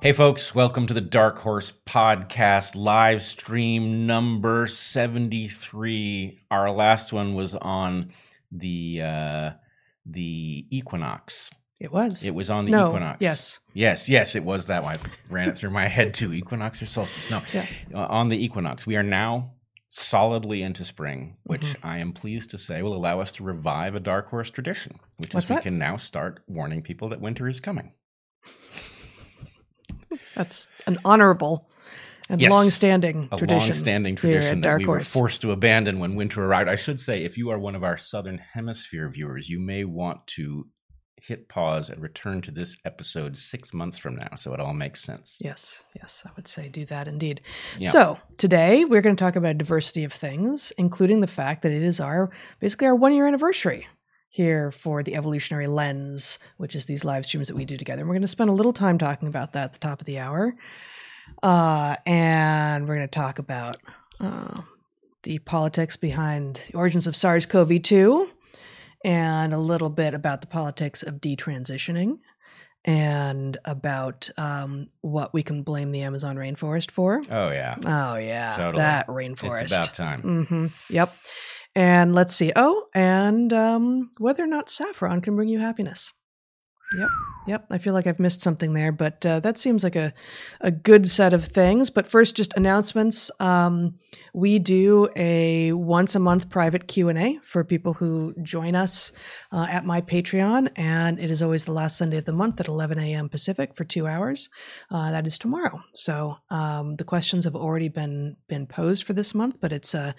Hey, folks, welcome to the Dark Horse Podcast live stream number 73. Our last one was on the uh, the equinox. It was. It was on the no, equinox. Yes. Yes, yes, it was that one. I ran it through my head too. Equinox or solstice? No. Yeah. Uh, on the equinox. We are now solidly into spring, which Mm-hmm. I am pleased to say will allow us to revive a Dark Horse tradition, which What's is we can now start warning people that winter is coming. That's an honorable and Yes. long-standing a tradition. long-standing tradition that we were forced to abandon when winter arrived. I should say, if you are one of our southern hemisphere viewers, you may want to hit pause and return to this episode six months from now, so it all makes sense. Yes, yes, I would say do that indeed. Yeah. So today we're going to talk about a diversity of things, including the fact that it is our basically our one year anniversary here for the evolutionary lens, which is these live streams that we do together. And we're going to spend a little time talking about that at the top of the hour, uh, and we're going to talk about uh, the politics behind the origins of SARS-CoV-2, and a little bit about the politics of detransitioning and about um, what we can blame the Amazon rainforest for. Oh yeah, Oh yeah, Totally. that rainforest. it's about time. hmm Yep. And let's see. Oh, and um, whether or not saffron can bring you happiness. Yep. Yep. I feel like I've missed something there, but uh, that seems like a, a good set of things. But first, just announcements. Um, we do a once a month private Q and A for people who join us uh, at my Patreon, and it is always the last Sunday of the month at 11 a.m. Pacific for two hours. Uh, that is tomorrow. So um, the questions have already been been posed for this month, but it's a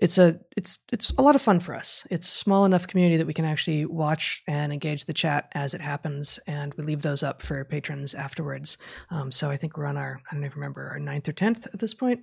it's a it's it's a lot of fun for us. It's small enough community that we can actually watch and engage the chat as it happens, and we leave those up for patrons afterwards. Um, so I think we're on our I don't even remember our ninth or tenth at this point,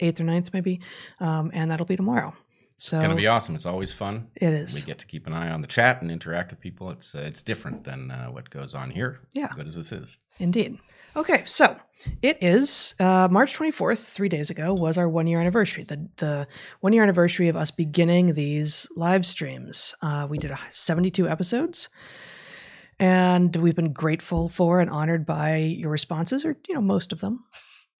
eighth or ninth maybe, um, and that'll be tomorrow. So It's gonna be awesome. It's always fun. It is. We get to keep an eye on the chat and interact with people. It's uh, it's different than uh, what goes on here. Yeah. good as this is. Indeed. Okay, so it is uh, March 24th, three days ago, was our one year anniversary. The, the one year anniversary of us beginning these live streams. Uh, we did 72 episodes, and we've been grateful for and honored by your responses, or, you know, most of them.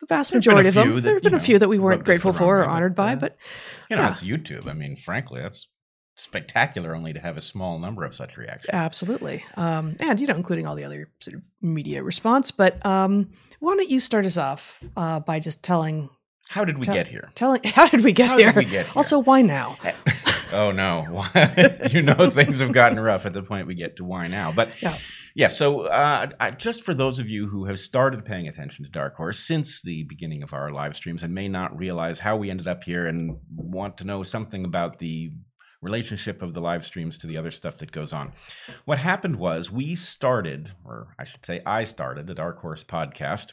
The vast There've been a majority of them. there have been a few that we weren't rubbed us the grateful for or honored by, uh, but You know, Yeah. it's YouTube. I mean, frankly, that's spectacular. Only to have a small number of such reactions. Absolutely. Um, and, you know, including all the other sort of media response. But um, why don't you start us off uh, by just telling, How did we Tell- get here? telling, how did we get How here? did we get here? Also, why now? oh no you know things have gotten rough at the point we get to why now but Yeah. yeah so uh, I, just for those of you who have started paying attention to dark horse since the beginning of our live streams and may not realize how we ended up here and want to know something about the relationship of the live streams to the other stuff that goes on what happened was we started or i should say i started the dark horse podcast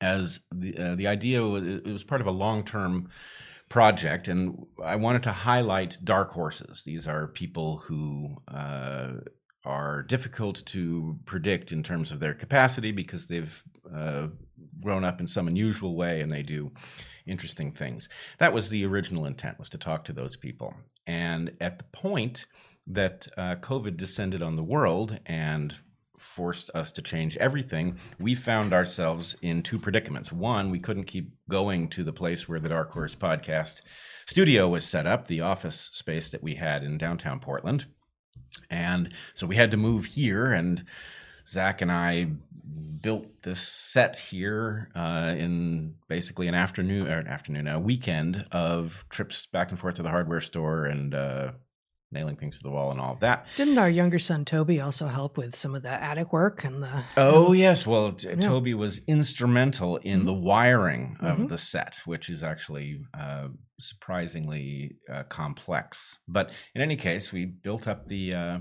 as the uh, the idea was it was part of a long term project, and I wanted to highlight dark horses. These are people who uh, are difficult to predict in terms of their capacity because they've uh, grown up in some unusual way and they do interesting things. That was the original intent was to talk to those people. And at the point that uh, COVID descended on the world and forced us to change everything, we found ourselves in two predicaments. One, we couldn't keep going to the place where the Dark Horse podcast studio was set up, the office space that we had in downtown Portland. And so we had to move here, and Zach and I built this set here uh, in basically an afternoon, or an afternoon, a weekend of trips back and forth to the hardware store and uh, nailing things to the wall and all of that. Didn't our younger son Toby also help with some of the attic work and the? Oh yes, well t- Yeah. Toby was instrumental in Mhm. the wiring of Mhm. the set, which is actually uh, surprisingly uh, complex. But in any case, we built up the uh,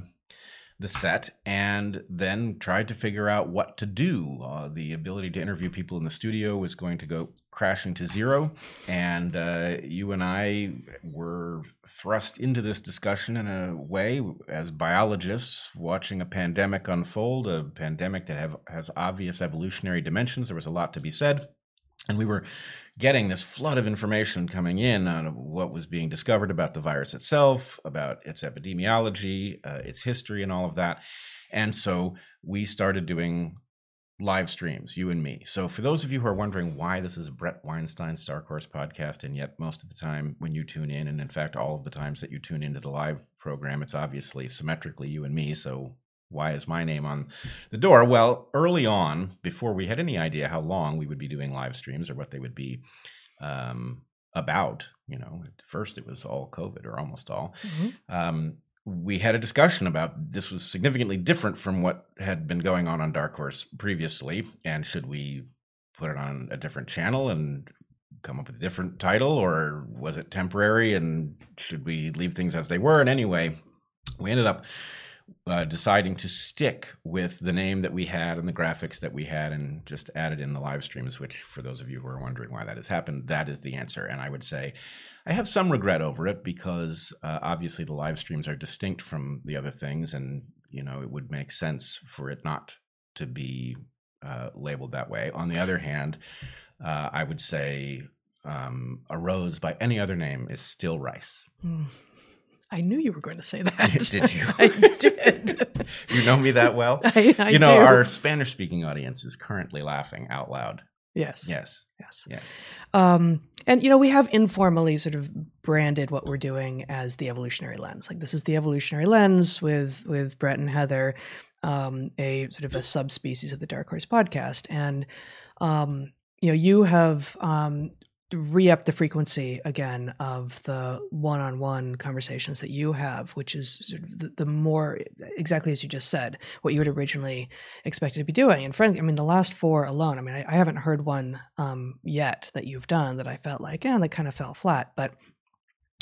the set and then tried to figure out what to do. Uh, the ability to interview people in the studio was going to go crashing to zero, and uh, you and I were thrust into this discussion in a way as biologists watching a pandemic unfold, a pandemic that have, has obvious evolutionary dimensions. There was a lot to be said. And we were getting this flood of information coming in on what was being discovered about the virus itself, about its epidemiology, uh, its history, and all of that. And so we started doing live streams, you and me. So, for those of you who are wondering why this is Bret Weinstein's Dark Horse podcast, and yet most of the time when you tune in, and in fact, all of the times that you tune into the live program, it's obviously symmetrically you and me. So, why is my name on the door? Well, early on, before we had any idea how long we would be doing live streams or what they would be um, about, you know, at first it was all COVID or almost all. Mm-hmm. Um, we had a discussion about this was significantly different from what had been going on on Dark Horse previously, and should we put it on a different channel and come up with a different title, or was it temporary and should we leave things as they were? And anyway, we ended up uh, deciding to stick with the name that we had and the graphics that we had and just added in the live streams, which, for those of you who are wondering why that has happened, that is the answer. And I would say I have some regret over it because uh, obviously the live streams are distinct from the other things. And, you know, it would make sense for it not to be uh, labeled that way. On the other hand, uh, I would say um, a rose by any other name is still rice. Mm. I knew you were going to say that. did you? I did. you know me that well. I, I you know, do. our Spanish-speaking audience is currently laughing out loud. Yes. Yes. Yes. Yes. Um, and you know, we have informally sort of branded what we're doing as the evolutionary lens. Like this is the evolutionary lens with with Bret and Heather, um, a sort of a subspecies of the Dark Horse podcast, and um, you know, you have um, re up the frequency again of the one on one conversations that you have, which is sort of the, the, more exactly as you just said, what you had originally expected to be doing. And frankly, I mean, the last four alone, I mean, I, I haven't heard one um, yet that you've done that I felt like, eh, that kind of fell flat. But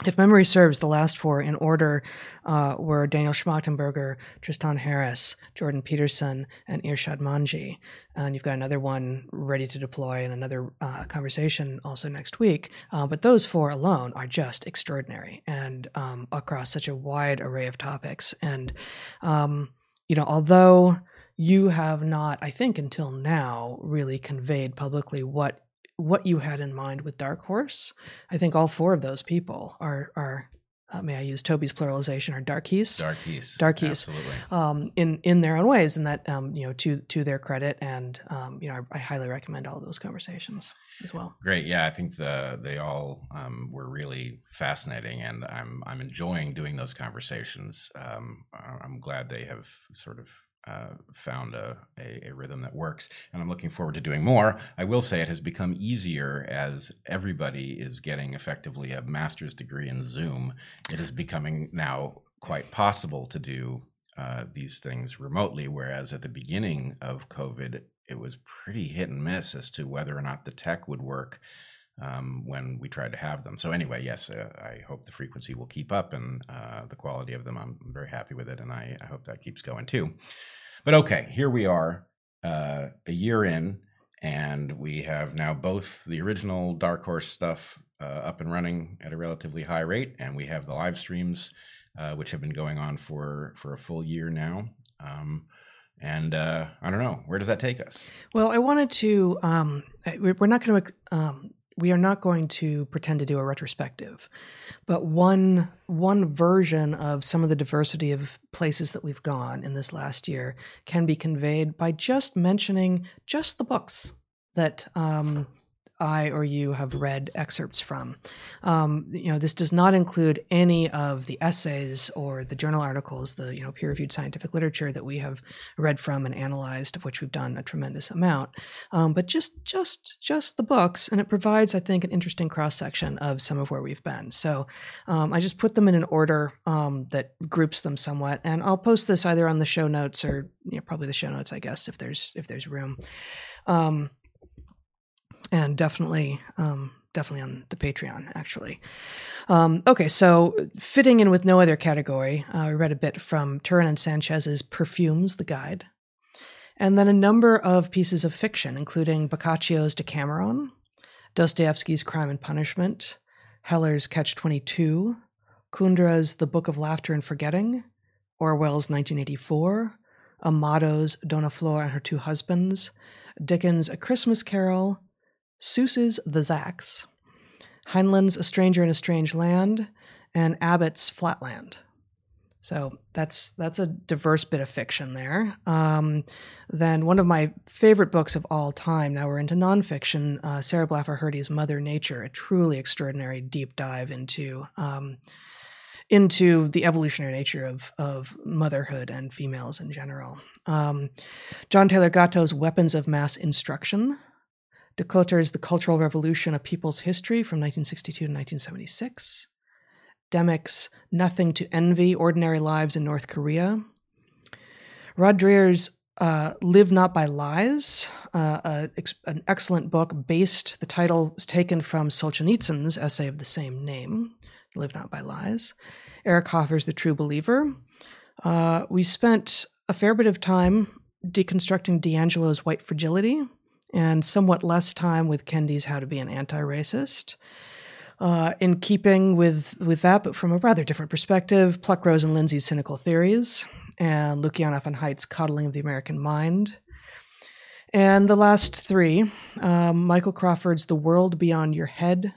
if memory serves, the last four in order uh, were Daniel Schmachtenberger, Tristan Harris, Jordan Peterson, and Irshad Manji. And you've got another one ready to deploy and another uh, conversation also next week. Uh, but those four alone are just extraordinary and um, across such a wide array of topics. And, um, you know, although you have not, I think, until now, really conveyed publicly what what you had in mind with Dark Horse. I think all four of those people are are uh, may I use Toby's pluralization or darkies? Darkies. Darkies. Absolutely. Um, in in their own ways, and that um, you know to to their credit, and um, you know I, I, highly recommend all those conversations as well. Great. Yeah, I think the they all um, were really fascinating, and I'm I'm enjoying doing those conversations. Um, I'm glad they have sort of uh, found a, a, a, rhythm that works, and I'm looking forward to doing more. I will say it has become easier as everybody is getting effectively a master's degree in Zoom. It is becoming now quite possible to do uh, these things remotely, whereas at the beginning of COVID, it was pretty hit and miss as to whether or not the tech would work. Um, when we tried to have them. So anyway, yes, uh, I hope the frequency will keep up and uh, the quality of them. I'm very happy with it, and I, I hope that keeps going too. But okay, here we are, uh, a year in, and we have now both the original Dark Horse stuff uh, up and running at a relatively high rate, and we have the live streams, uh, which have been going on for for a full year now. Um, and uh, I don't know, where does that take us? Well, I wanted to. Um, we're not going to um, we are not going to pretend to do a retrospective, but one one version of some of the diversity of places that we've gone in this last year can be conveyed by just mentioning just the books that um, I or you have read excerpts from. Um, you know, this does not include any of the essays or the journal articles, the you know peer-reviewed scientific literature that we have read from and analyzed, of which we've done a tremendous amount. Um, but just just just the books, and it provides, I think, an interesting cross section of some of where we've been. So um, I just put them in an order um, that groups them somewhat, and I'll post this either on the show notes or you know, probably the show notes, I guess, if there's if there's room. Um, and definitely um, definitely on the Patreon, actually. Um, okay, so fitting in with no other category, uh, I read a bit from Turin and Sanchez's Perfumes, the Guide, and then a number of pieces of fiction, including Boccaccio's Decameron, Dostoevsky's Crime and Punishment, Heller's Catch 22, Kundera's The Book of Laughter and Forgetting, Orwell's 1984, Amado's Dona Flor and Her Two Husbands, Dickens' A Christmas Carol, Seuss's The Zax, Heinlein's A Stranger in a Strange Land, and Abbott's Flatland. So that's that's a diverse bit of fiction there. Um, then one of my favorite books of all time. Now we're into nonfiction. Uh, Sarah Blaffer Hrdy's Mother Nature, a truly extraordinary deep dive into um, into the evolutionary nature of of motherhood and females in general. Um, John Taylor Gatto's Weapons of Mass Instruction. Dikötter's The Cultural Revolution: A People's History from 1962 to 1976. Demick's Nothing to Envy Ordinary Lives in North Korea. Rod Dreher's uh, Live Not by Lies, uh, a, an excellent book based, the title was taken from Solzhenitsyn's essay of the same name, Live Not by Lies. Eric Hoffer's The True Believer. Uh, we spent a fair bit of time deconstructing DiAngelo's White Fragility and somewhat less time with Kendi's How to Be an Anti Racist. Uh, in keeping with, with that, but from a rather different perspective, Pluckrose and Lindsay's cynical theories, and Lukianoff and Haidt's coddling of the American mind. And the last three um, Michael Crawford's The World Beyond Your Head,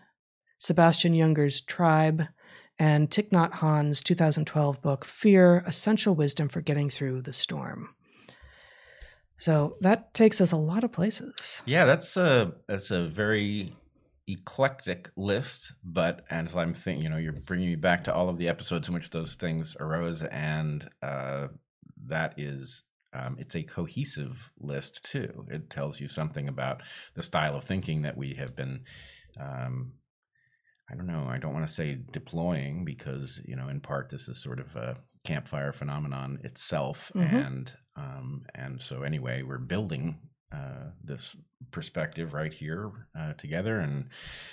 Sebastian Younger's Tribe, and Thich Nhat Hanh's 2012 book, Fear Essential Wisdom for Getting Through the Storm. So that takes us a lot of places. Yeah, that's a that's a very eclectic list, but as I'm thinking, you know, you're bringing me back to all of the episodes in which those things arose, and uh, that is, um, it's a cohesive list too. It tells you something about the style of thinking that we have been. Um, I don't know. I don't want to say deploying because you know, in part, this is sort of a campfire phenomenon itself, mm-hmm. and um, and so anyway, we're building uh, this perspective right here uh, together and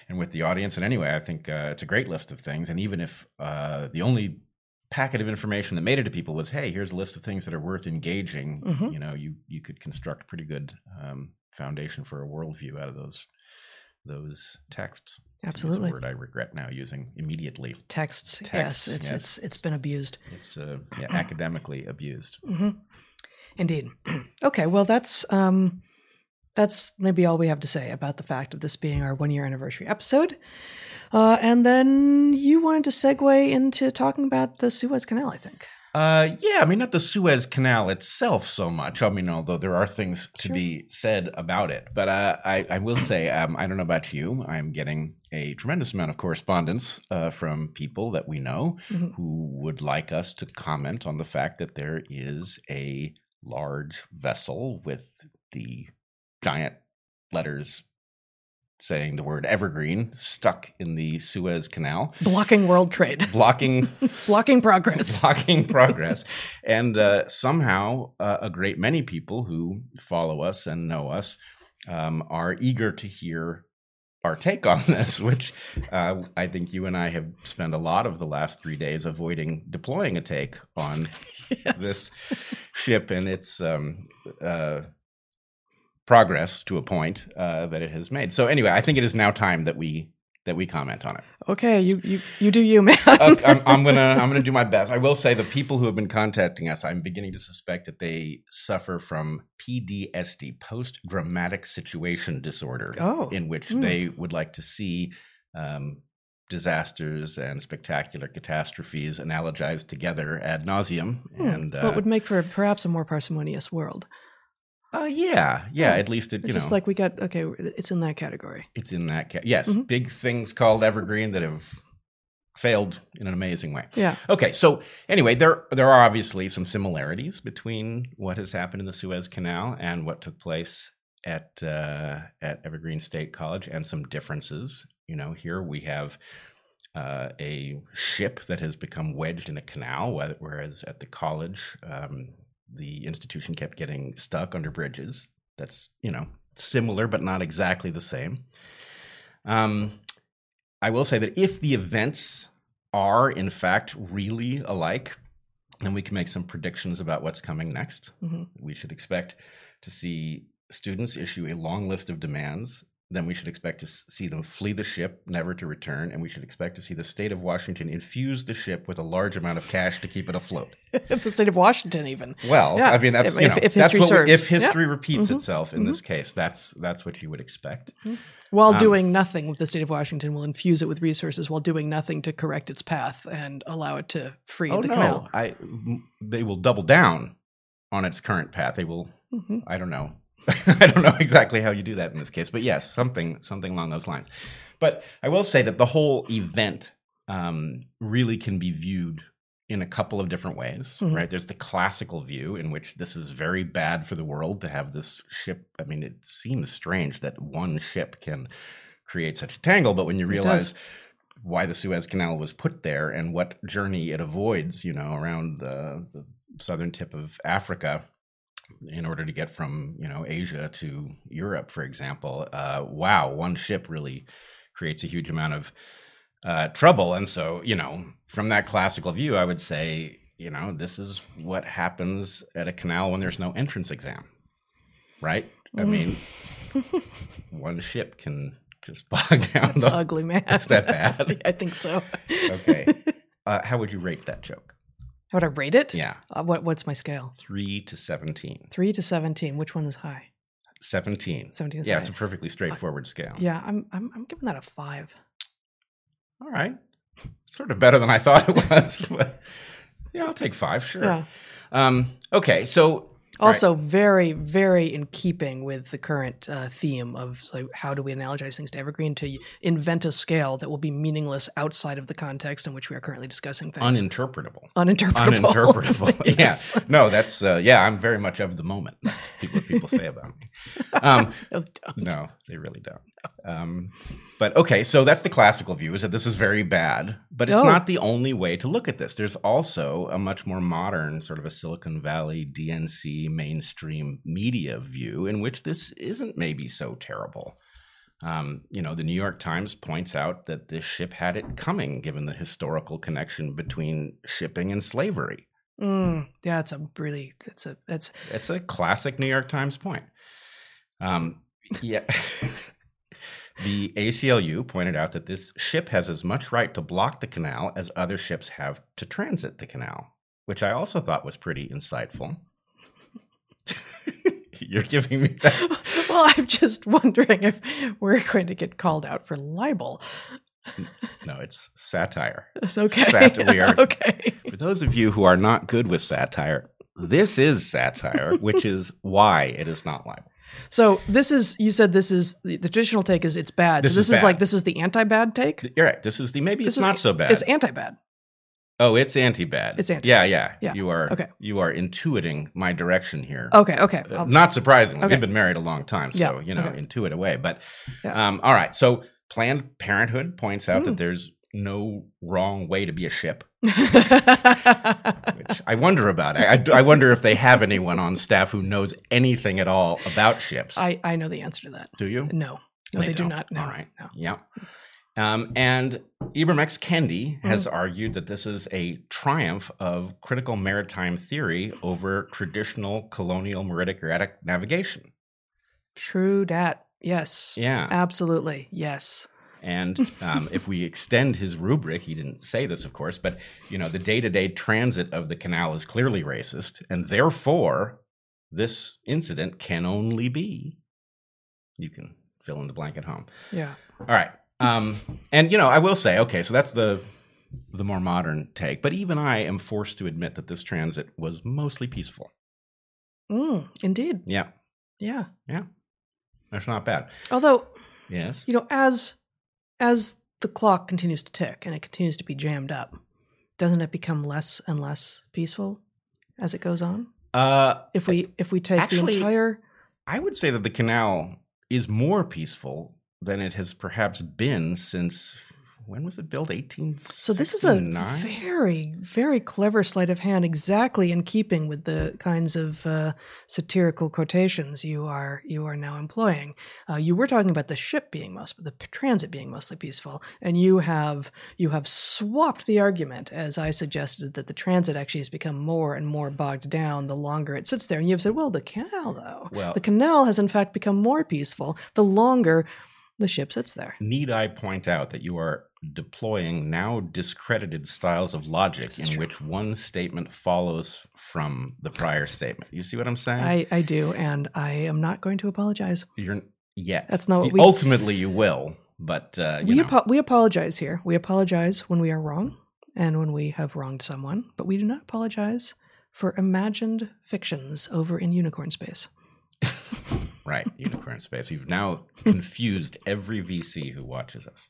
and with the audience. And anyway, I think uh, it's a great list of things. And even if uh, the only packet of information that made it to people was, "Hey, here's a list of things that are worth engaging," mm-hmm. you know, you you could construct a pretty good um, foundation for a worldview out of those those texts. Absolutely, word I regret now using immediately. Texts, texts yes, it's yes. it's it's been abused. It's uh, yeah, academically abused. Mm-hmm. Indeed. okay, well that's um, that's maybe all we have to say about the fact of this being our one year anniversary episode. Uh, and then you wanted to segue into talking about the Suez Canal, I think. Uh, yeah, I mean, not the Suez Canal itself so much. I mean, although there are things to sure. be said about it, but uh, I, I will say, um, I don't know about you, I'm getting a tremendous amount of correspondence uh, from people that we know mm-hmm. who would like us to comment on the fact that there is a large vessel with the giant letters saying the word evergreen stuck in the Suez Canal, blocking world trade, blocking blocking progress, blocking progress, and uh, somehow uh, a great many people who follow us and know us um, are eager to hear our take on this, which uh, I think you and I have spent a lot of the last three days avoiding deploying a take on yes. this ship and its um, uh, progress to a point uh, that it has made. So anyway, I think it is now time that we that we comment on it. Okay, you you you do you, man. okay, I'm, I'm, gonna I'm gonna do my best. I will say the people who have been contacting us, I'm beginning to suspect that they suffer from PDSD, post dramatic situation disorder, oh. in which mm. they would like to see. Um, disasters and spectacular catastrophes analogized together ad nauseum, hmm. and uh, would make for perhaps a more parsimonious world. Uh, yeah, yeah. At least it, you just know, like we got. Okay, it's in that category. It's in that. Ca- yes, mm-hmm. big things called evergreen that have failed in an amazing way. Yeah. Okay. So anyway, there there are obviously some similarities between what has happened in the Suez Canal and what took place at uh, at Evergreen State College, and some differences. You know, here we have uh, a ship that has become wedged in a canal, whereas at the college, um, the institution kept getting stuck under bridges. That's, you know, similar, but not exactly the same. Um, I will say that if the events are, in fact, really alike, then we can make some predictions about what's coming next. Mm-hmm. We should expect to see students issue a long list of demands then we should expect to see them flee the ship, never to return, and we should expect to see the state of Washington infuse the ship with a large amount of cash to keep it afloat. the state of Washington, even. Well, yeah. I mean, that's if, you know, if, if history what, serves. if history yep. repeats mm-hmm. itself in mm-hmm. this case, that's that's what you would expect. Mm-hmm. while Um, doing nothing, the state of Washington will infuse it with resources while doing nothing to correct its path and allow it to free oh the no, canal. I they will double down on its current path. They will. Mhm. I don't know. I don't know exactly how you do that in this case, but yes, something something along those lines. But I will say that the whole event um, really can be viewed in a couple of different ways, Mhm. right? There's the classical view in which this is very bad for the world to have this ship. I mean, it seems strange that one ship can create such a tangle, but when you realize why the Suez Canal was put there and what journey it avoids, you know, around the, the southern tip of Africa in order to get from, you know, Asia to Europe, for example. Uh, wow, one ship really creates a huge amount of uh, trouble. And so, you know, from that classical view, I would say, you know, this is what happens at a canal when there's no entrance exam, right? I Mm. mean, one ship can just bog down It's the ugly, man. Is that bad? I think so. Okay. Uh, how would you rate that joke? How would I rate it? Yeah, Uh, what What's my scale? three to seventeen. Three to seventeen. Which one is high? Seventeen. Seventeen is Yeah, high. it's a perfectly straightforward scale. yeah, I'm, I'm I'm giving that a five. All right. Sort of better than I thought it was. but yeah, I'll take five. Sure. Yeah. Um, okay. So Also, very, very in keeping with the current uh, theme of so how do we analogize things to Evergreen to invent a scale that will be meaningless outside of the context in which we are currently discussing things. uninterpretable. Uninterpretable. Uninterpretable. yes. Yeah. No, that's uh, yeah. I'm very much of the moment. That's people, what people say about me. Um, No, don't. No, they really don't. Um, but okay, so that's the classical view is that this is very bad, but it's Oh. not the only way to look at this. There's also a much more modern, sort of a Silicon Valley DNC mainstream media view in which this isn't maybe so terrible. Um, you know, the New York Times points out that this ship had it coming, given the historical connection between shipping and slavery. Mm, yeah, it's a really it's a it's It's a classic New York Times point. Um, yeah. the ACLU pointed out that this ship has as much right to block the canal as other ships have to transit the canal, which I also thought was pretty insightful. You're giving me that. well, I'm just wondering if we're going to get called out for libel. No, it's satire. It's okay. Sat- we are- okay. For those of you who are not good with satire, this is satire, which is why it is not libel. So this is you said this is the, the traditional take is it's bad. This so this is is, like this is the anti-bad take. You're right. This is the maybe This it's is- not so bad. It's anti-bad. Oh, it's anti-bad. It's anti- Yeah, yeah. Yeah. You are Okay. you are intuiting my direction here. Okay. Okay. Uh, Not surprisingly, Okay. we've been married a long time, so Yeah, you know, okay. intuit away. But Yeah. um, all right. So Planned Parenthood points out Mm. that there's no wrong way to be a ship, I, which I wonder about. I, I, I wonder if they have anyone on staff who knows anything at all about ships. I I know the answer to that. do you? No. No, they, do don't. not. No. All right. No. Yeah. Um, and Ibram X. Kendi has Mm-hmm. argued that this is a triumph of critical maritime theory over traditional colonial meridic navigation. True dat. Yes. Yeah. Absolutely. Yes. And um, if we extend his rubric, he didn't say this, of course, but you know, the day-to-day transit of the canal is clearly racist, and therefore, this incident can only be. You can fill in the blank at home. Yeah. All right. Um, and you know, I will say, okay, so that's the the more modern take, but even I am forced to admit that this transit was mostly peaceful. Mm, indeed. Yeah, Yeah. Yeah. That's not bad. Although Yes. you know, as as the clock continues to tick and it continues to be jammed up, doesn't it become less and less peaceful as it goes on? Uh, If we if we take Actually- the entire I would say that the canal is more peaceful than it has perhaps been since when was it built? Eighteen. so this is a very very clever sleight of hand, exactly in keeping with the kinds of uh, satirical quotations you are you are now employing. Uh, you were talking about the ship being most the transit being mostly peaceful, and you have you have swapped the argument as I suggested that the transit actually has become more and more bogged down the longer it sits there, and you've said, well, the canal though, Well- the canal has in fact become more peaceful the longer the ship sits there. Need I point out that you are deploying now discredited styles of logic in true. which one statement follows from the prior statement? You see what I'm saying? I, I do, and I am not going to apologize. You're yet. That's not what we- Ultimately, you will, but uh, you we know. apo- we apologize here. We apologize when we are wrong and when we have wronged someone, but we do not apologize for imagined fictions over in unicorn space. Right, unicorn space. You've now confused every VC who watches us.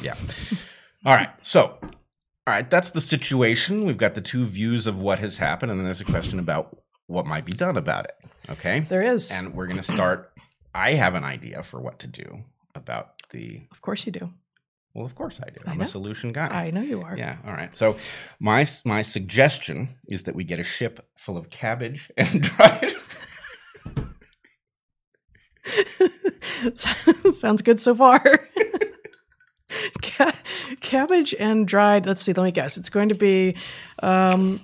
Yeah. All right. So, all right, that's the situation. We've got the two views of what has happened, and then there's a question about what might be done about it. Okay. There is, And we're going to start. I have an idea for what to do about the. of course, you do. Well, of course I do. I I'm know. a solution guy. I know you are. Yeah. All right. So my my suggestion is that we get a ship full of cabbage and dried. Sounds good so far. Ca- cabbage and dried. Let's see. Let me guess. It's going to be. Um,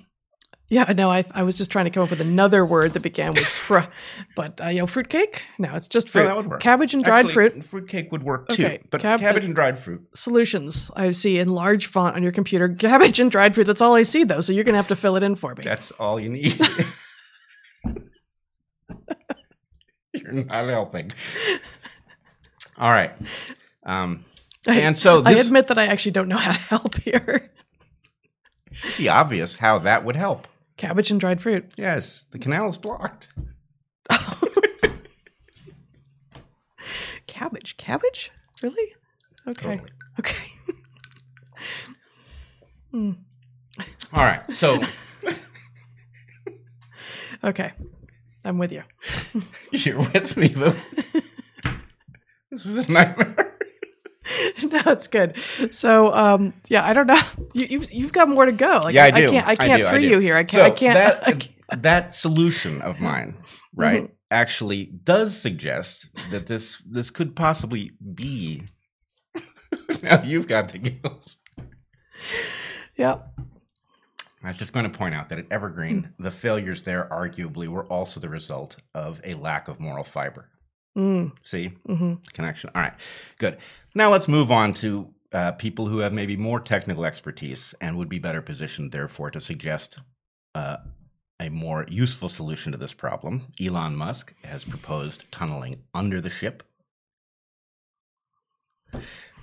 yeah, no, I, I was just trying to come up with another word that began with fr, but uh, you know, fruitcake. No, it's just fruit. Oh, that would work. Cabbage and dried Actually, fruit Fruitcake would work too. Okay, But cab- cabbage and dried fruit. solutions. I see in large font on your computer. Cabbage and dried fruit. That's all I see though. So you're gonna have to fill it in for me. That's all you need. You're not helping. All right. Um, I- and so I admit that I actually don't know how to help here. be obvious how that would help. Cabbage and dried fruit. Yes, the canal is blocked. Cabbage. Cabbage? Really? Okay. Totally. Okay. Hmm. All right. So Okay. I'm with you. you're with me, but this is a nightmare. no, it's good. So, um, yeah, I don't know. You, you've you've got more to go. Like, Yeah, I do. can't. I I can't do, I free do. you here. I can't. So I can't. that I can't- that solution of mine, right, Mm-hmm. actually does suggest that this this could possibly be. now you've got the giggles. yeah. I was just going to point out that at Evergreen, Hmm. the failures there arguably were also the result of a lack of moral fiber. Mm, See hmm connection. All right, good. Now let's move on to uh, people who have maybe more technical expertise and would be better positioned, therefore, to suggest uh, a more useful solution to this problem. Elon Musk has proposed tunneling under the ship.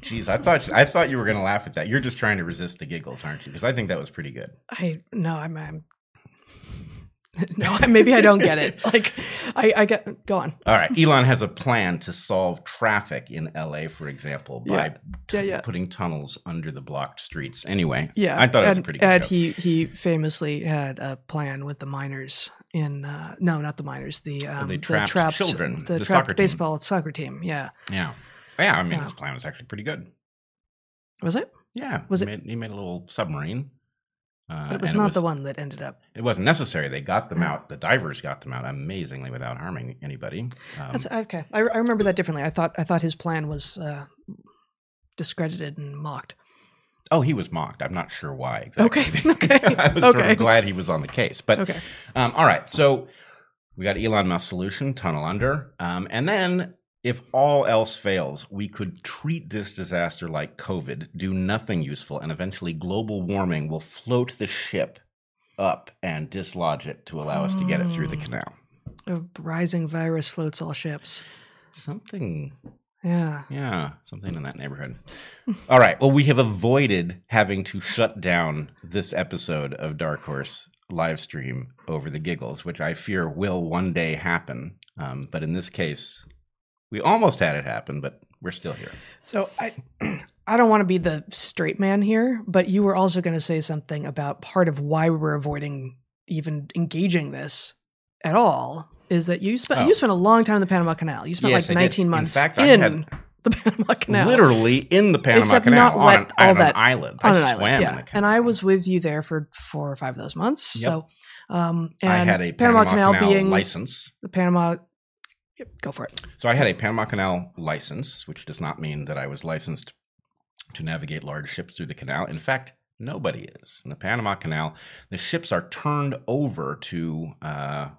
Jeez, I thought I thought you were going to laugh at that. You're just trying to resist the giggles, aren't you? Because I think that was pretty good. I no. I'm. I'm no, maybe I don't get it. Like, I, I get. Go on. All right, Elon has a plan to solve traffic in LA, for example, by Yeah. t- Yeah, yeah. putting tunnels under the blocked streets. Anyway, Yeah, I thought it was pretty good And joke. he he famously had a plan with the miners in. Uh, no, not the miners. The um, they the trapped children, The, the trapped soccer team. baseball soccer team. Yeah, Yeah. Yeah, I mean, his plan was actually pretty good. was it? Yeah. Was he it- Made, he made a little submarine. Uh, But it was not the one that ended up. It wasn't necessary. They got them out. The divers got them out amazingly without harming anybody. Um, That's okay. I, I remember that differently. I thought I thought his plan was uh, discredited and mocked. oh, he was mocked. I'm not sure why exactly. Okay, okay, I was sort of glad he was on the case. But Okay. Um, all right, so we got Elon Musk solution, tunnel under, um, and then if all else fails, we could treat this disaster like COVID, do nothing useful, and eventually global warming will float the ship up and dislodge it to allow us to get it through the Mm. canal. A rising virus floats all ships. Something, Yeah. yeah, something in that neighborhood. All right, well, we have avoided having to shut down this episode of Dark Horse live stream over the giggles, which I fear will one day happen. Um, but in this case, we almost had it happen, but we're still here. So I I don't want to be the straight man here, but you were also going to say something about part of why we were avoiding even engaging this at all is that you spent Oh. you spent a long time in the Panama Canal. You spent Yes, like did. 19 In months fact, in the Panama Canal. Literally in the Panama Except Canal not on, wet an, all on that- an island. on I an swam island, yeah. in the canal. And I was with you there for four or five of those months. Yep. So, um, and I had a Panama, Panama, Canal, being license. the Panama. Yep, go for it. So I had a Panama Canal license, which does not mean that I was licensed to navigate large ships through the canal. In fact, nobody is. In the Panama Canal, the ships are turned over to, uh, I'm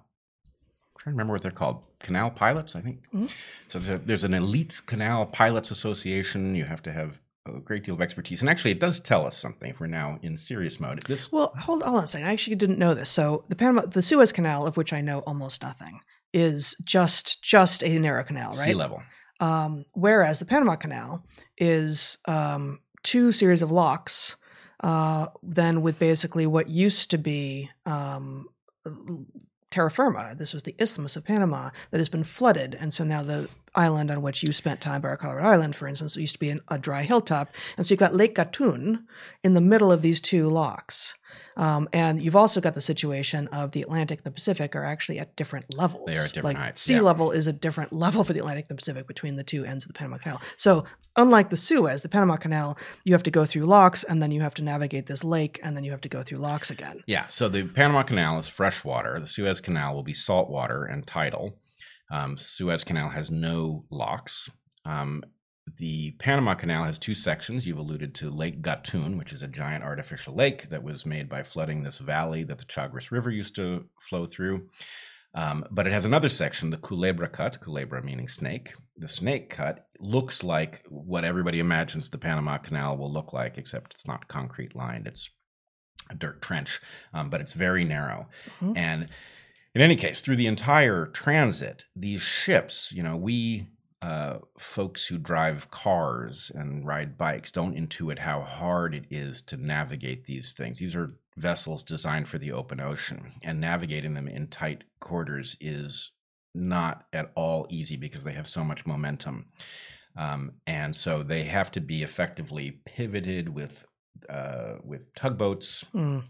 trying to remember what they're called. Canal pilots, I think. Mhm. So there's, a, there's an elite canal pilots association. You have to have a great deal of expertise. And actually, it does tell us something if we're now in serious mode. This Well, hold, hold on a second. I actually didn't know this. So the Panama, the Suez Canal, of which I know almost nothing, is just just a narrow canal, right? Sea level. Um, whereas the Panama Canal is um, two series of locks, uh, then with basically what used to be um, terra firma. This was the Isthmus of Panama that has been flooded, and so now the island on which you spent time, Barro Colorado Island, for instance, used to be an, a dry hilltop, and so you've got Lake Gatun in the middle of these two locks. Um, and you've also got the situation of the Atlantic and the Pacific are actually at different levels. They are at different like heights, sea yeah. level is a different level for the Atlantic and the Pacific between the two ends of the Panama Canal. So unlike the Suez, the Panama Canal, you have to go through locks and then you have to navigate this lake and then you have to go through locks again. Yeah, so the Panama Canal is freshwater. The Suez Canal will be saltwater and tidal. Um, Suez Canal has no locks. Um, the Panama Canal has two sections. You've alluded to Lake Gatun, which is a giant artificial lake that was made by flooding this valley that the Chagres River used to flow through. Um, but it has another section, the Culebra Cut, Culebra meaning snake. The snake cut looks like what everybody imagines the Panama Canal will look like, except it's not concrete lined. It's a dirt trench, um, but it's very narrow. Mhm. And in any case, through the entire transit, these ships, you know, we uh, folks who drive cars and ride bikes don't intuit how hard it is to navigate these things. These are vessels designed for the open ocean, and navigating them in tight quarters is not at all easy because they have so much momentum. Um, and so they have to be effectively pivoted with uh, with tugboats Mm.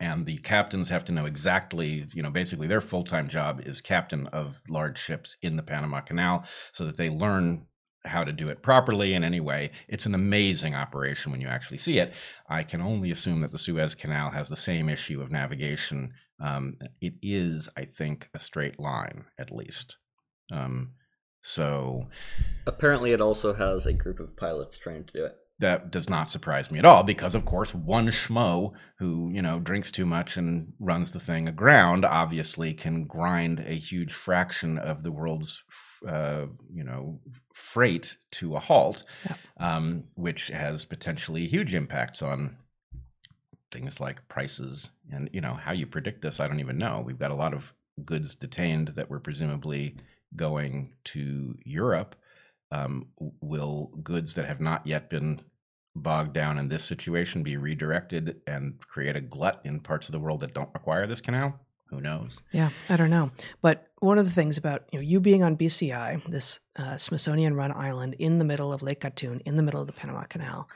And the captains have to know exactly you know basically their full-time job is captain of large ships in the panama canal so that they learn how to do it properly in any way. It's an amazing operation when you actually see it. I can only assume that the suez canal has the same issue of navigation. Um, it is i think a straight line at least. Um, so Apparently, it also has a group of pilots trained to do it. That does not surprise me at all because of course one schmo who you know drinks too much and runs the thing aground obviously can grind a huge fraction of the world's uh, you know freight to a halt Yeah. um, which has potentially huge impacts on things like prices and you know how you predict this i don't even know we've got a lot of goods detained that were presumably going to europe um, will goods that have not yet been bogged down in this situation be redirected and create a glut in parts of the world that don't require this canal? Who knows? Yeah, I don't know. But one of the things about you know you being on BCI, this uh, Smithsonian-run island in the middle of Lake Gatun, in the middle of the Panama Canal,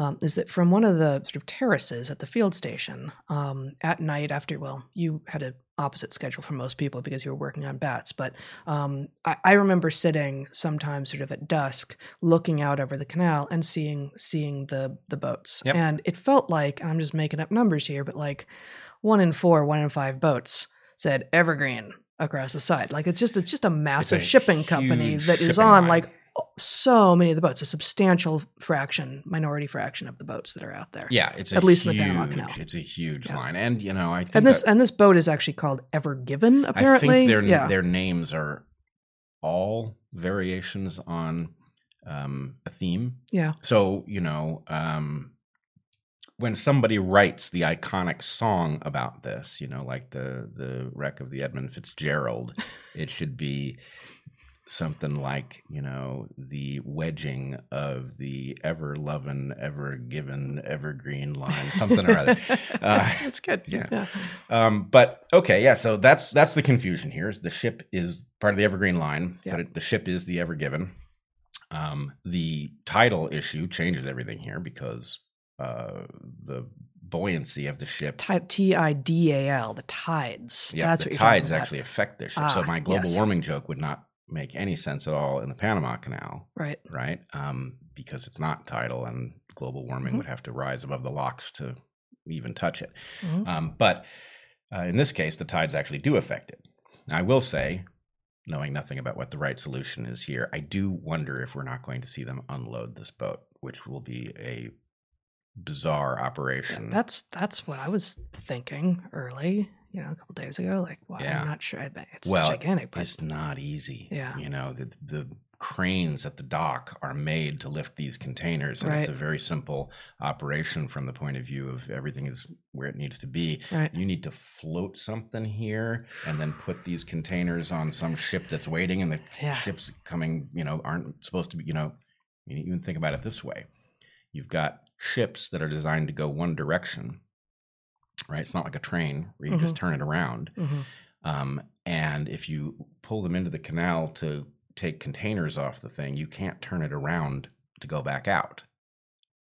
um, is that from one of the sort of terraces at the field station um, at night after well, you had an opposite schedule from most people because you were working on bats, but um, I, I remember sitting sometimes sort of at dusk, looking out over the canal and seeing seeing the the boats, Yep. and it felt like, and I'm just making up numbers here, but like one in four, one in five boats said Evergreen across the side. Like it's just it's just a massive a shipping company that is on line. like so many of the boats, a substantial fraction, minority fraction of the boats that are out there. Yeah, it's a At least in the Panama Canal. It's a huge Yeah. line, and you know, I think And this that- and this boat is actually called Ever Given, apparently. I think their yeah. their names are all variations on um, a theme. yeah. So you know, um, when somebody writes the iconic song about this, you know, like the the wreck of the Edmund Fitzgerald, it should be something like you know the wedging of the ever loving, ever given, evergreen line, something or other. Uh, That's good. yeah. yeah. Um, but okay, yeah. So that's that's the confusion here. Is the ship is part of the Evergreen line, Yeah. but it, the ship is the Ever Given. Um, the title issue changes everything here because uh, the buoyancy of the ship. T I D A L, the tides. Yeah, That's the what tides actually affect this ship. so Ah, my global yes. warming joke would not make any sense at all in the Panama Canal, Right. right? Um, because it's not tidal, and global warming Mhm. would have to rise above the locks to even touch it. Mhm. Um, but uh, in this case, the tides actually do affect it. I will say, knowing nothing about what the right solution is here, I do wonder if we're not going to see them unload this boat, which will be a bizarre Yeah, operation. that's that's what I was thinking early. You know, a couple days ago. Like, well, Yeah. I'm not sure. I- It's Well, gigantic, but It's not easy. Yeah. You know, the the cranes at the dock are made to lift these containers and it's a very simple operation from the point of view of everything is where it needs to be. right. You need to float something here and then put these containers on some ship that's waiting and the Yeah. ships coming, you know, aren't supposed to be, you know, you even think about it this way. You've got ships that are designed to go one direction, right? It's not like a train where you just turn it around. hmm Um, and if you pull them into the canal to take containers off the thing, you can't turn it around to go back out.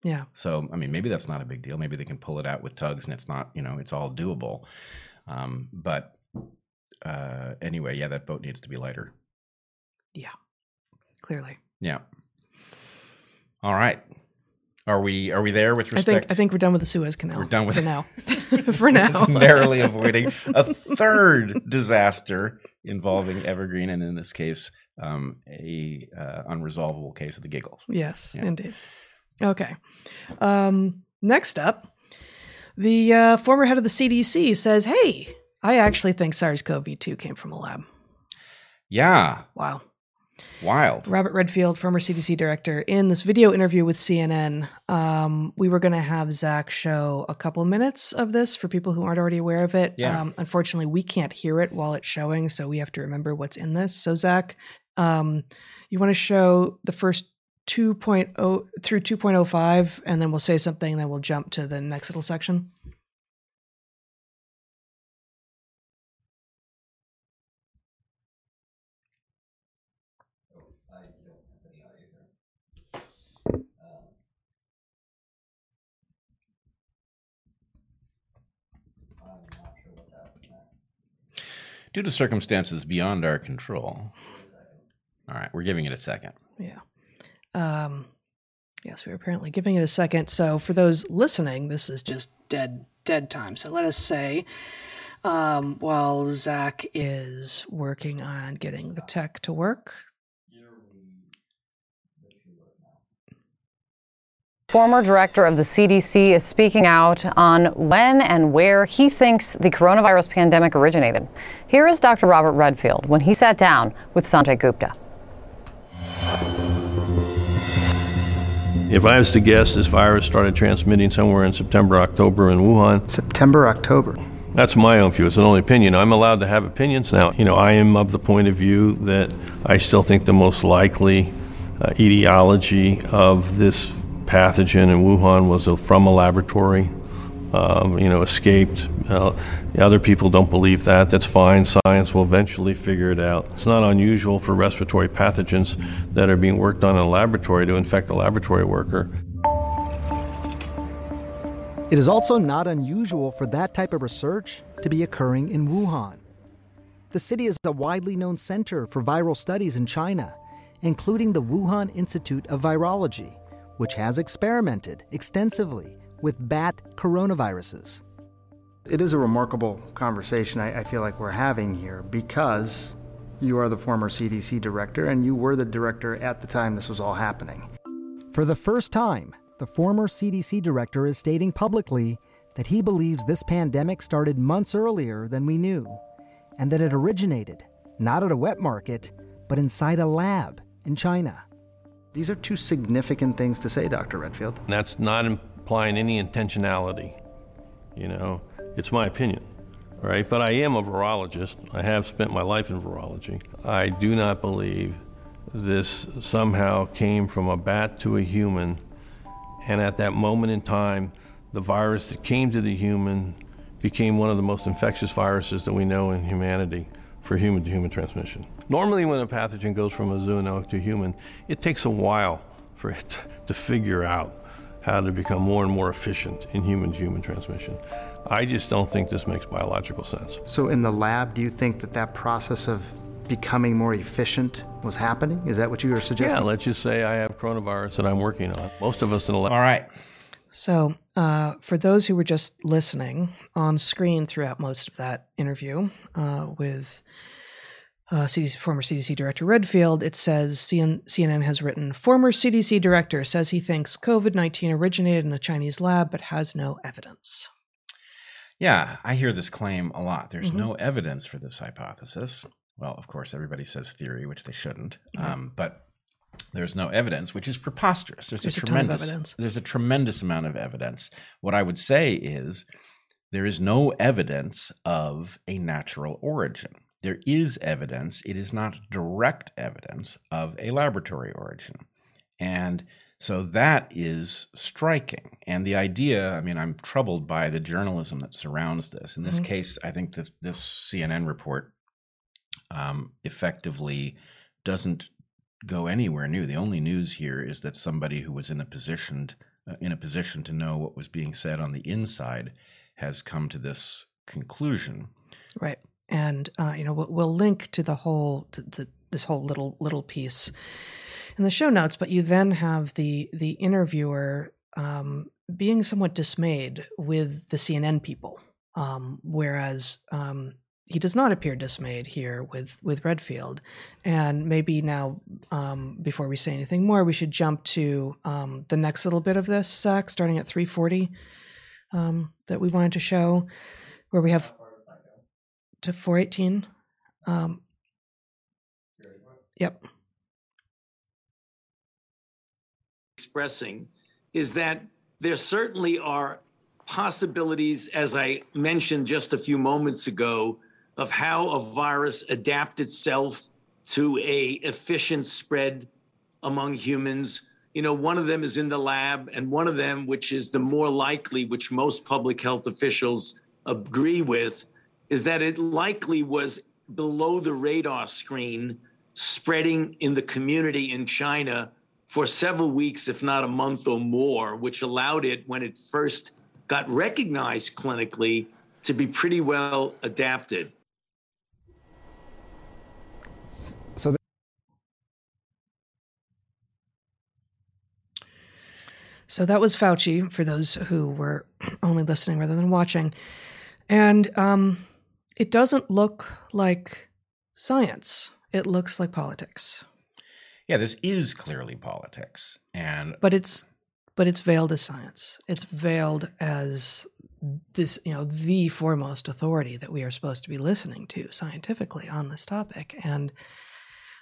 Yeah. So, I mean, maybe that's not a big deal. Maybe they can pull it out with tugs and it's not, you know, it's all doable. Um, but uh, anyway, yeah, that boat needs to be lighter. Yeah, clearly. Yeah. All right. Are we are we there with I respect? think I think we're done with the Suez Canal. We're done with for now. for now. narrowly avoiding a third disaster involving Evergreen, and in this case, um, a uh, unresolvable case of the giggles. Yes, Yeah. indeed. Okay. Um, next up, the uh, former head of the CDC says, "Hey, I actually think SARS-CoV-2 came from a lab." Yeah, Wow. Wild. Robert Redfield, former CDC director, in this video interview with CNN, um, we were going to have Zach show a couple minutes of this for people who aren't already aware of it. Yeah. Um, unfortunately, we can't hear it while it's showing, so we have to remember what's in this. So, Zach, um, you want to show the first 2.0 through 2.05, and then we'll say something, and then we'll jump to the next little section. Due to circumstances beyond our control. All right, we're giving it a second. Yeah. Um, yes, we're apparently giving it a second. So for those listening, this is just dead, dead time. So let us say, um, while Zach is working on getting the tech to work, Former director of the CDC is speaking out on when and where he thinks the coronavirus pandemic originated. Here is Dr. Robert Redfield when he sat down with Sanjay Gupta. If I was to guess, this virus started transmitting somewhere in September, October in Wuhan. September, October. That's my own view. It's an only opinion. I'm allowed to have opinions now. You know, I am of the point of view that I still think the most likely uh, etiology of this pathogen in Wuhan was from a laboratory. Um, you know, escaped. Uh, other people don't believe that. That's fine. Science will eventually figure it out. It's not unusual for respiratory pathogens that are being worked on in a laboratory to infect a laboratory worker. It is also not unusual for that type of research to be occurring in Wuhan. The city is a widely known center for viral studies in China, including the Wuhan Institute of Virology, which has experimented extensively with bat coronaviruses. It is a remarkable conversation I, I feel like we're having here because you are the former CDC director and you were the director at the time this was all happening. For the first time, the former CDC director is stating publicly that he believes this pandemic started months earlier than we knew, and that it originated not at a wet market, but inside a lab in China. These are two significant things to say, Dr. Redfield. And that's not implying any intentionality. You know, it's my opinion, right? But I am a virologist. I have spent my life in virology. I do not believe this somehow came from a bat to a human, and at that moment in time, the virus that came to the human became one of the most infectious viruses that we know in humanity for human to human transmission. Normally, when a pathogen goes from a zoonotic to human, it takes a while for it to figure out how to become more and more efficient in human to human transmission. I just don't think this makes biological sense. So, in the lab, do you think that that process of becoming more efficient was happening? Is that what you were suggesting? Yeah, suggesting? let's just say I have coronavirus that I'm working on. Most of us in the lab. All right. So, uh, for those who were just listening on screen throughout most of that interview uh, with uh, CDC, former CDC Director Redfield, it says CN, CNN has written Former CDC Director says he thinks COVID 19 originated in a Chinese lab but has no evidence. Yeah, I hear this claim a lot. There's Mhm. no evidence for this hypothesis. Well, of course, everybody says theory, which they shouldn't. Um, but there's no evidence, which is preposterous. There's, There's a a ton of tremendous evidence. there's a tremendous amount of evidence. What I would say is there is no evidence of a natural origin. There is evidence, it is not direct evidence of a laboratory origin. And so that is striking. And the idea, I mean, I'm troubled by the journalism that surrounds this. In this Mhm. case, I think this, this CNN report um, effectively doesn't go anywhere new. The only news here is that somebody who was in a position uh, in a position to know what was being said on the inside has come to this conclusion. Right. And uh, you know, we'll, we'll link to the whole to, to this whole little little piece in the show notes. But you then have the the interviewer um, being somewhat dismayed with the CNN people, um, whereas um, he does not appear dismayed here with with Redfield. And maybe now, um, before we say anything more, we should jump to um, the next little bit of this, Zach, starting at three forty, um, that we wanted to show, where we have to 418. Um, yep. expressing is that there certainly are possibilities, as I mentioned just a few moments ago, of how a virus adapt itself to a efficient spread among humans. You know, one of them is in the lab, and one of them, which is the more likely, which most public health officials agree with, is that it likely was below the radar screen spreading in the community in China for several weeks, if not a month or more, which allowed it, when it first got recognized clinically, to be pretty well adapted. So th- So that was Fauci for those who were only listening rather than watching. And um, it doesn't look like science, it looks like politics. Yeah, this is clearly politics. And But it's but it's veiled as science. It's veiled as this, you know, the foremost authority that we are supposed to be listening to scientifically on this topic. And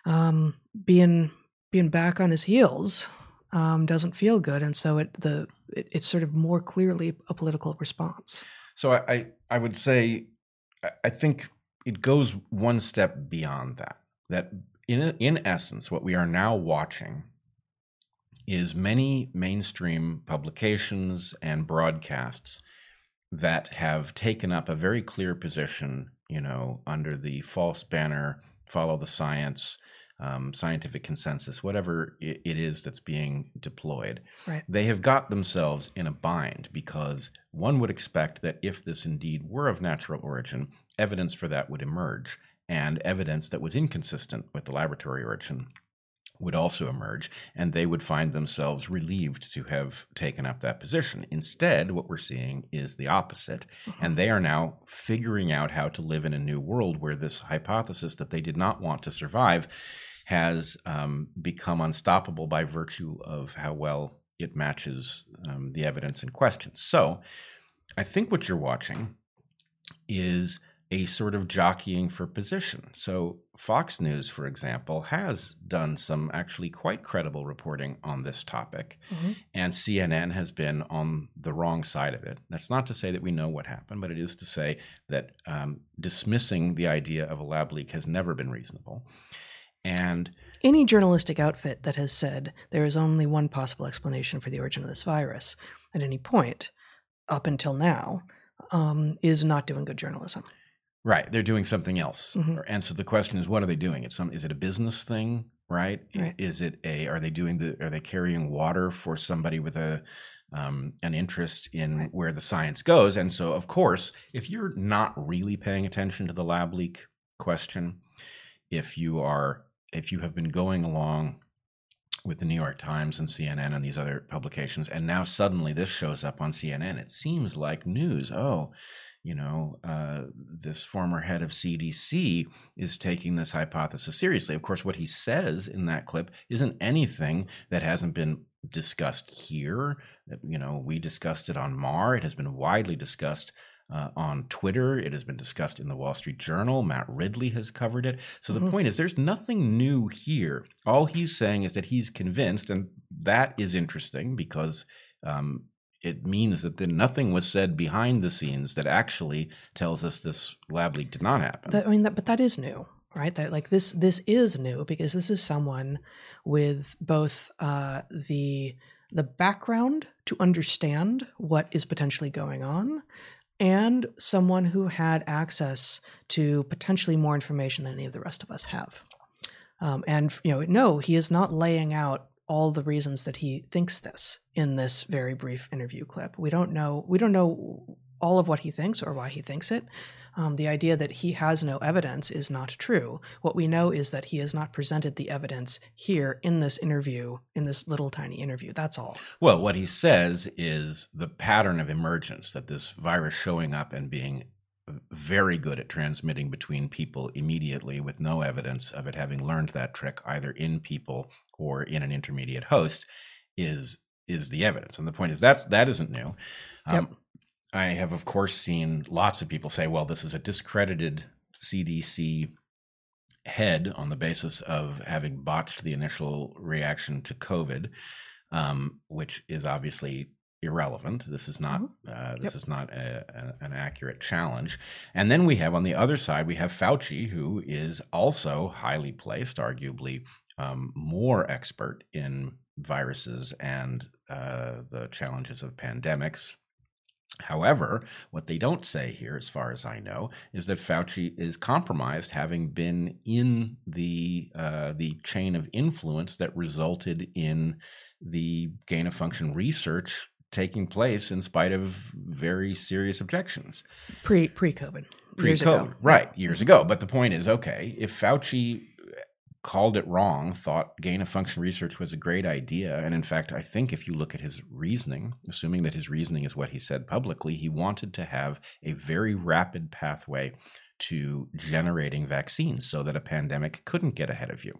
um, being being back on his heels um, doesn't feel good, and so it the it, it's sort of more clearly a political response. So I, I, I would say, I- think it goes one step beyond that. That in in essence, what we are now watching is many mainstream publications and broadcasts that have taken up a very clear position, you know, under the false banner, follow the science, um, scientific consensus, whatever i- it is that's being deployed Right. they have got themselves in a bind because one would expect that if this indeed were of natural origin, evidence for that would emerge, and evidence that was inconsistent with the laboratory origin would also emerge, and they would find themselves relieved to have taken up that position. Instead, what we're seeing is the opposite, and they are now figuring out how to live in a new world where this hypothesis that they did not want to survive has um, become unstoppable by virtue of how well it matches um, the evidence in question. So, I think what you're watching is a sort of jockeying for position. So, Fox News, for example, has done some actually quite credible reporting on this topic, Mhm. and CNN has been on the wrong side of it. That's not to say that we know what happened, but it is to say that um, dismissing the idea of a lab leak has never been reasonable. And Any journalistic outfit that has said there is only one possible explanation for the origin of this virus at any point up until now um, is not doing good journalism. Right, they're doing something else, Mhm. and so the question is, what are they doing? It's some. Is it a business thing? Right? Right. Is it a? Are they doing the? Are they carrying water for somebody with a um, an interest in where the science goes? And so, of course, if you're not really paying attention to the lab leak question, if you are, if you have been going along with the New York Times and CNN and these other publications, and now suddenly this shows up on CNN, it seems like news. Oh, you know, uh, this former head of CDC is taking this hypothesis seriously. Of course, what he says in that clip isn't anything that hasn't been discussed here. You know, we discussed it on Maher. It has been widely discussed uh, on Twitter. It has been discussed in the Wall Street Journal. Matt Ridley has covered it. So Mm-hmm. the point is, there's nothing new here. All he's saying is that he's convinced, and that is interesting because um, it means that then nothing was said behind the scenes that actually tells us this lab leak did not happen. That, I mean, that, but that is new, right? That like this this is new because this is someone with both uh, the the background to understand what is potentially going on, and someone who had access to potentially more information than any of the rest of us have. Um, and you know, no, he is not laying out all the reasons that he thinks this in this very brief interview clip. We don't know. We don't know all of what he thinks or why he thinks it. Um, the idea that he has no evidence is not true. What we know is that he has not presented the evidence here in this interview, in this little tiny interview. That's all. Well, what he says is the pattern of emergence that this virus showing up and being very good at transmitting between people immediately with no evidence of it having learned that trick either in people or in an intermediate host is is the evidence. And the point is that that isn't new. Um, I have, of course, seen lots of people say, well, this is a discredited CDC head on the basis of having botched the initial reaction to COVID, um, which is obviously irrelevant. This is not uh, this Yep. is not a, a, an accurate challenge. And then we have on the other side we have Fauci, who is also highly placed, arguably um, more expert in viruses and uh, the challenges of pandemics. However, what they don't say here, as far as I know, is that Fauci is compromised, having been in the uh, the chain of influence that resulted in the gain of function research taking place in spite of very serious objections Pre pre COVID. pre-COVID, right? Years ago. But the point is, okay, if Fauci called it wrong, thought gain of function research was a great idea, and in fact, I think if you look at his reasoning, assuming that his reasoning is what he said publicly, he wanted to have a very rapid pathway to generating vaccines so that a pandemic couldn't get ahead of you.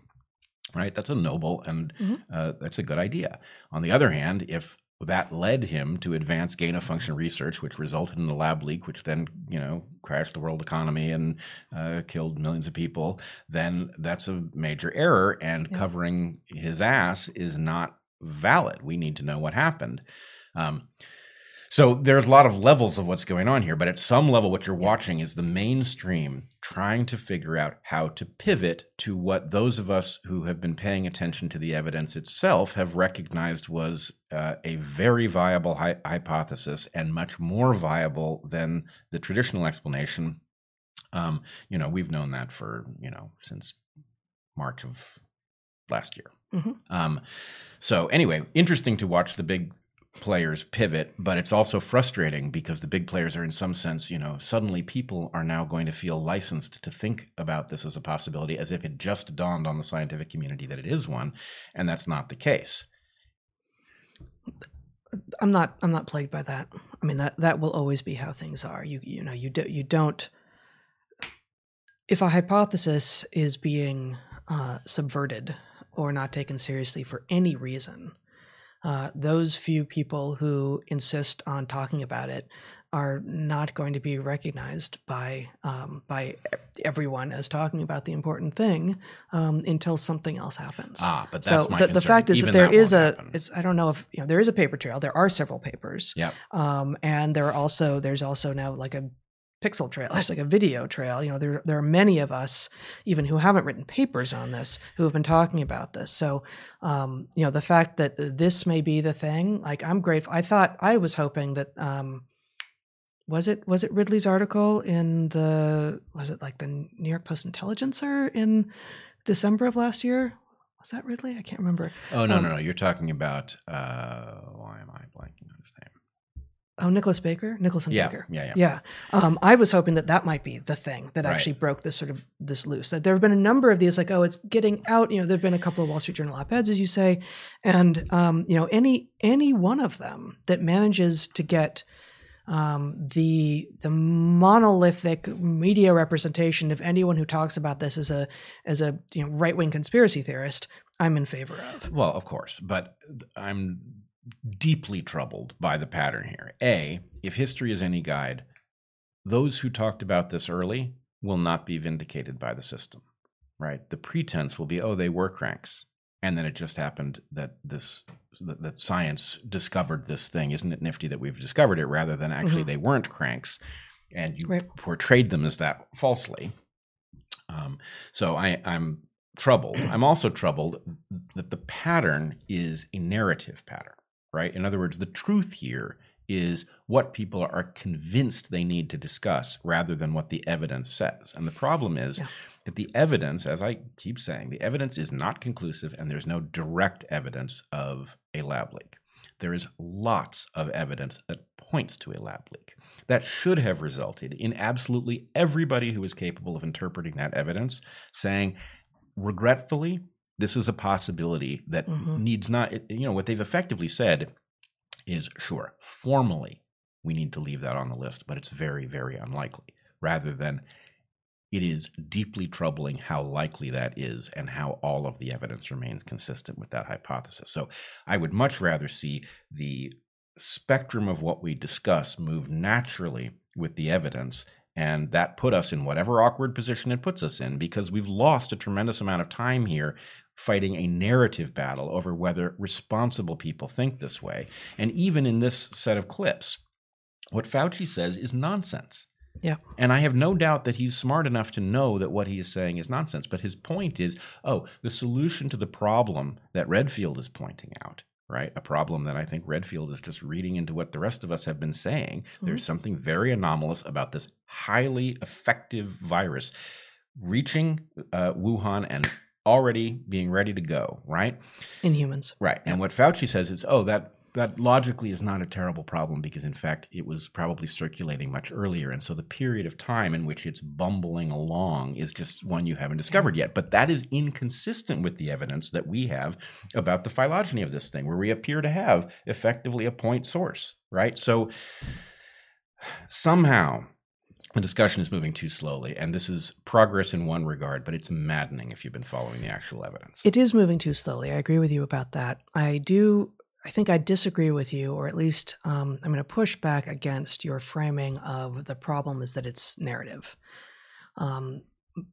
Right? That's a noble and Mhm. uh, that's a good idea. On the other hand, if that led him to advance gain of function research, which resulted in the lab leak, which then you know crashed the world economy and uh, killed millions of people. Then that's a major error, and Yeah. covering his ass is not valid. We need to know what happened. Um, so there's a lot of levels of what's going on here, but at some level, what you're watching is the mainstream trying to figure out how to pivot to what those of us who have been paying attention to the evidence itself have recognized was uh, a very viable hy- hypothesis and much more viable than the traditional explanation. Um, you know, we've known that for you know since March of last year. Mhm. Um, so anyway, interesting to watch the big players pivot, but it's also frustrating because the big players are in some sense, you know, suddenly people are now going to feel licensed to think about this as a possibility as if it just dawned on the scientific community that it is one, and that's not the case. I'm not I'm not plagued by that. I mean that that will always be how things are. You you know you do you don't if a hypothesis is being uh, subverted or not taken seriously for any reason, uh, those few people who insist on talking about it are not going to be recognized by um, by everyone as talking about the important thing um, until something else happens. Ah, but so the, the fact is Even that there that is a happen. it's I don't know if you know there is a paper trail. There are several papers. Yep. Um, and there are also there's also now like a pixel trail. There's like a video trail. You know, there there are many of us even who haven't written papers on this who have been talking about this. So, um, you know, the fact that this may be the thing, like I'm grateful. I thought I was hoping that um, was it was it Ridley's article in the was it like the New York Post Intelligencer in December of last year? Was that Ridley? I can't remember. Oh no, Um, no, no! You're talking about uh, why am I blanking on his name? Oh, Nicholas Baker, Nicholson Yeah, Baker. yeah, yeah. yeah. Um, I was hoping that that might be the thing that Right. actually broke this sort of this loose. That there have been a number of these, like, oh, it's getting out. You know, there've been a couple of Wall Street Journal op-eds, as you say, and um, you know, any any one of them that manages to get um, the the monolithic media representation of anyone who talks about this as a as a you know right wing conspiracy theorist, I'm in favor of. Well, of course, but I'm deeply troubled by the pattern here. A, if history is any guide, those who talked about this early will not be vindicated by the system, right? The pretense will be, oh, they were cranks. And then it just happened that this that, that science discovered this thing. Isn't it nifty that we've discovered it rather than actually Mhm. they weren't cranks, and you Right. portrayed them as that falsely. Um, so I, I'm troubled. I'm also troubled that the pattern is a narrative pattern, right? In other words, the truth here is what people are convinced they need to discuss rather than what the evidence says. And the problem is Yeah. that the evidence, as I keep saying, the evidence is not conclusive and there's no direct evidence of a lab leak. There is lots of evidence that points to a lab leak. That should have resulted in absolutely everybody who is capable of interpreting that evidence saying, regretfully, this is a possibility that Mhm. needs not, you know, what they've effectively said is sure, formally, we need to leave that on the list, but it's very, very unlikely, rather than it is deeply troubling how likely that is and how all of the evidence remains consistent with that hypothesis. So I would much rather see the spectrum of what we discuss move naturally with the evidence and that put us in whatever awkward position it puts us in because we've lost a tremendous amount of time here fighting a narrative battle over whether responsible people think this way and even in this set of clips what fauci says is nonsense Yeah. and I have no doubt that he's smart enough to know that what he is saying is nonsense. But his point is oh, the solution to the problem that Redfield is pointing out, right? A problem that I think Redfield is just reading into what the rest of us have been saying. There's something very anomalous about this highly effective virus reaching uh, Wuhan and already being ready to go, right? in humans. Right. And what Fauci says is, oh, that that logically is not a terrible problem because in fact it was probably circulating much earlier and so the period of time in which it's bumbling along is just one you haven't discovered yet but that is inconsistent with the evidence that we have about the phylogeny of this thing where we appear to have effectively a point source right so somehow the discussion is moving too slowly and this is progress in one regard but it's maddening if you've been following the actual evidence It is moving too slowly. I agree with you about that. I do. I think I disagree with you, or at least um, I'm going to push back against your framing of the problem is that it's narrative. Um,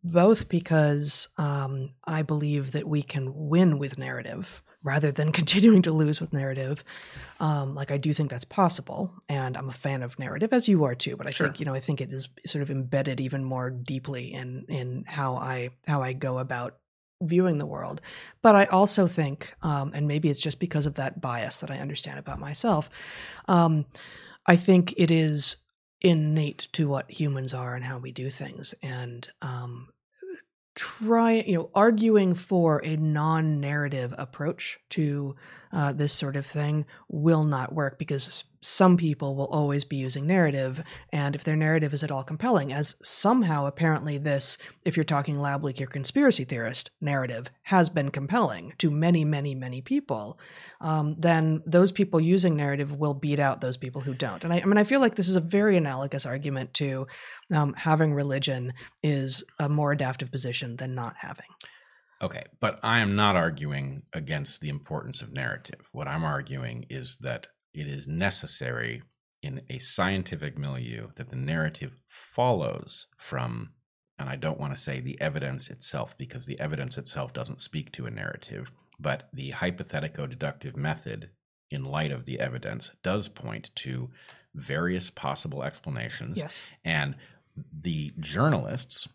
both because um, I believe that we can win with narrative rather than continuing to lose with narrative. Um, like I do think that's possible, and I'm a fan of narrative, as you are too. But I Sure. think you know I think it is sort of embedded even more deeply in in how I how I go about viewing the world. But I also think, um, and maybe it's just because of that bias that I understand about myself, um, I think it is innate to what humans are and how we do things. And um, try, you know, arguing for a non narrative approach to uh, this sort of thing will not work because some people will always be using narrative. And if their narrative is at all compelling, as somehow apparently this, if you're talking lab leak or conspiracy theorist narrative, has been compelling to many, many, many people, um, then those people using narrative will beat out those people who don't. And I, I mean, I feel like this is a very analogous argument to um, having religion is a more adaptive position than not having. Okay, but I am not arguing against the importance of narrative. What I'm arguing is that it is necessary in a scientific milieu that the narrative follows from, and I don't want to say the evidence itself because the evidence itself doesn't speak to a narrative, but the hypothetico deductive method in light of the evidence does point to various possible explanations. Yes. And the journalists,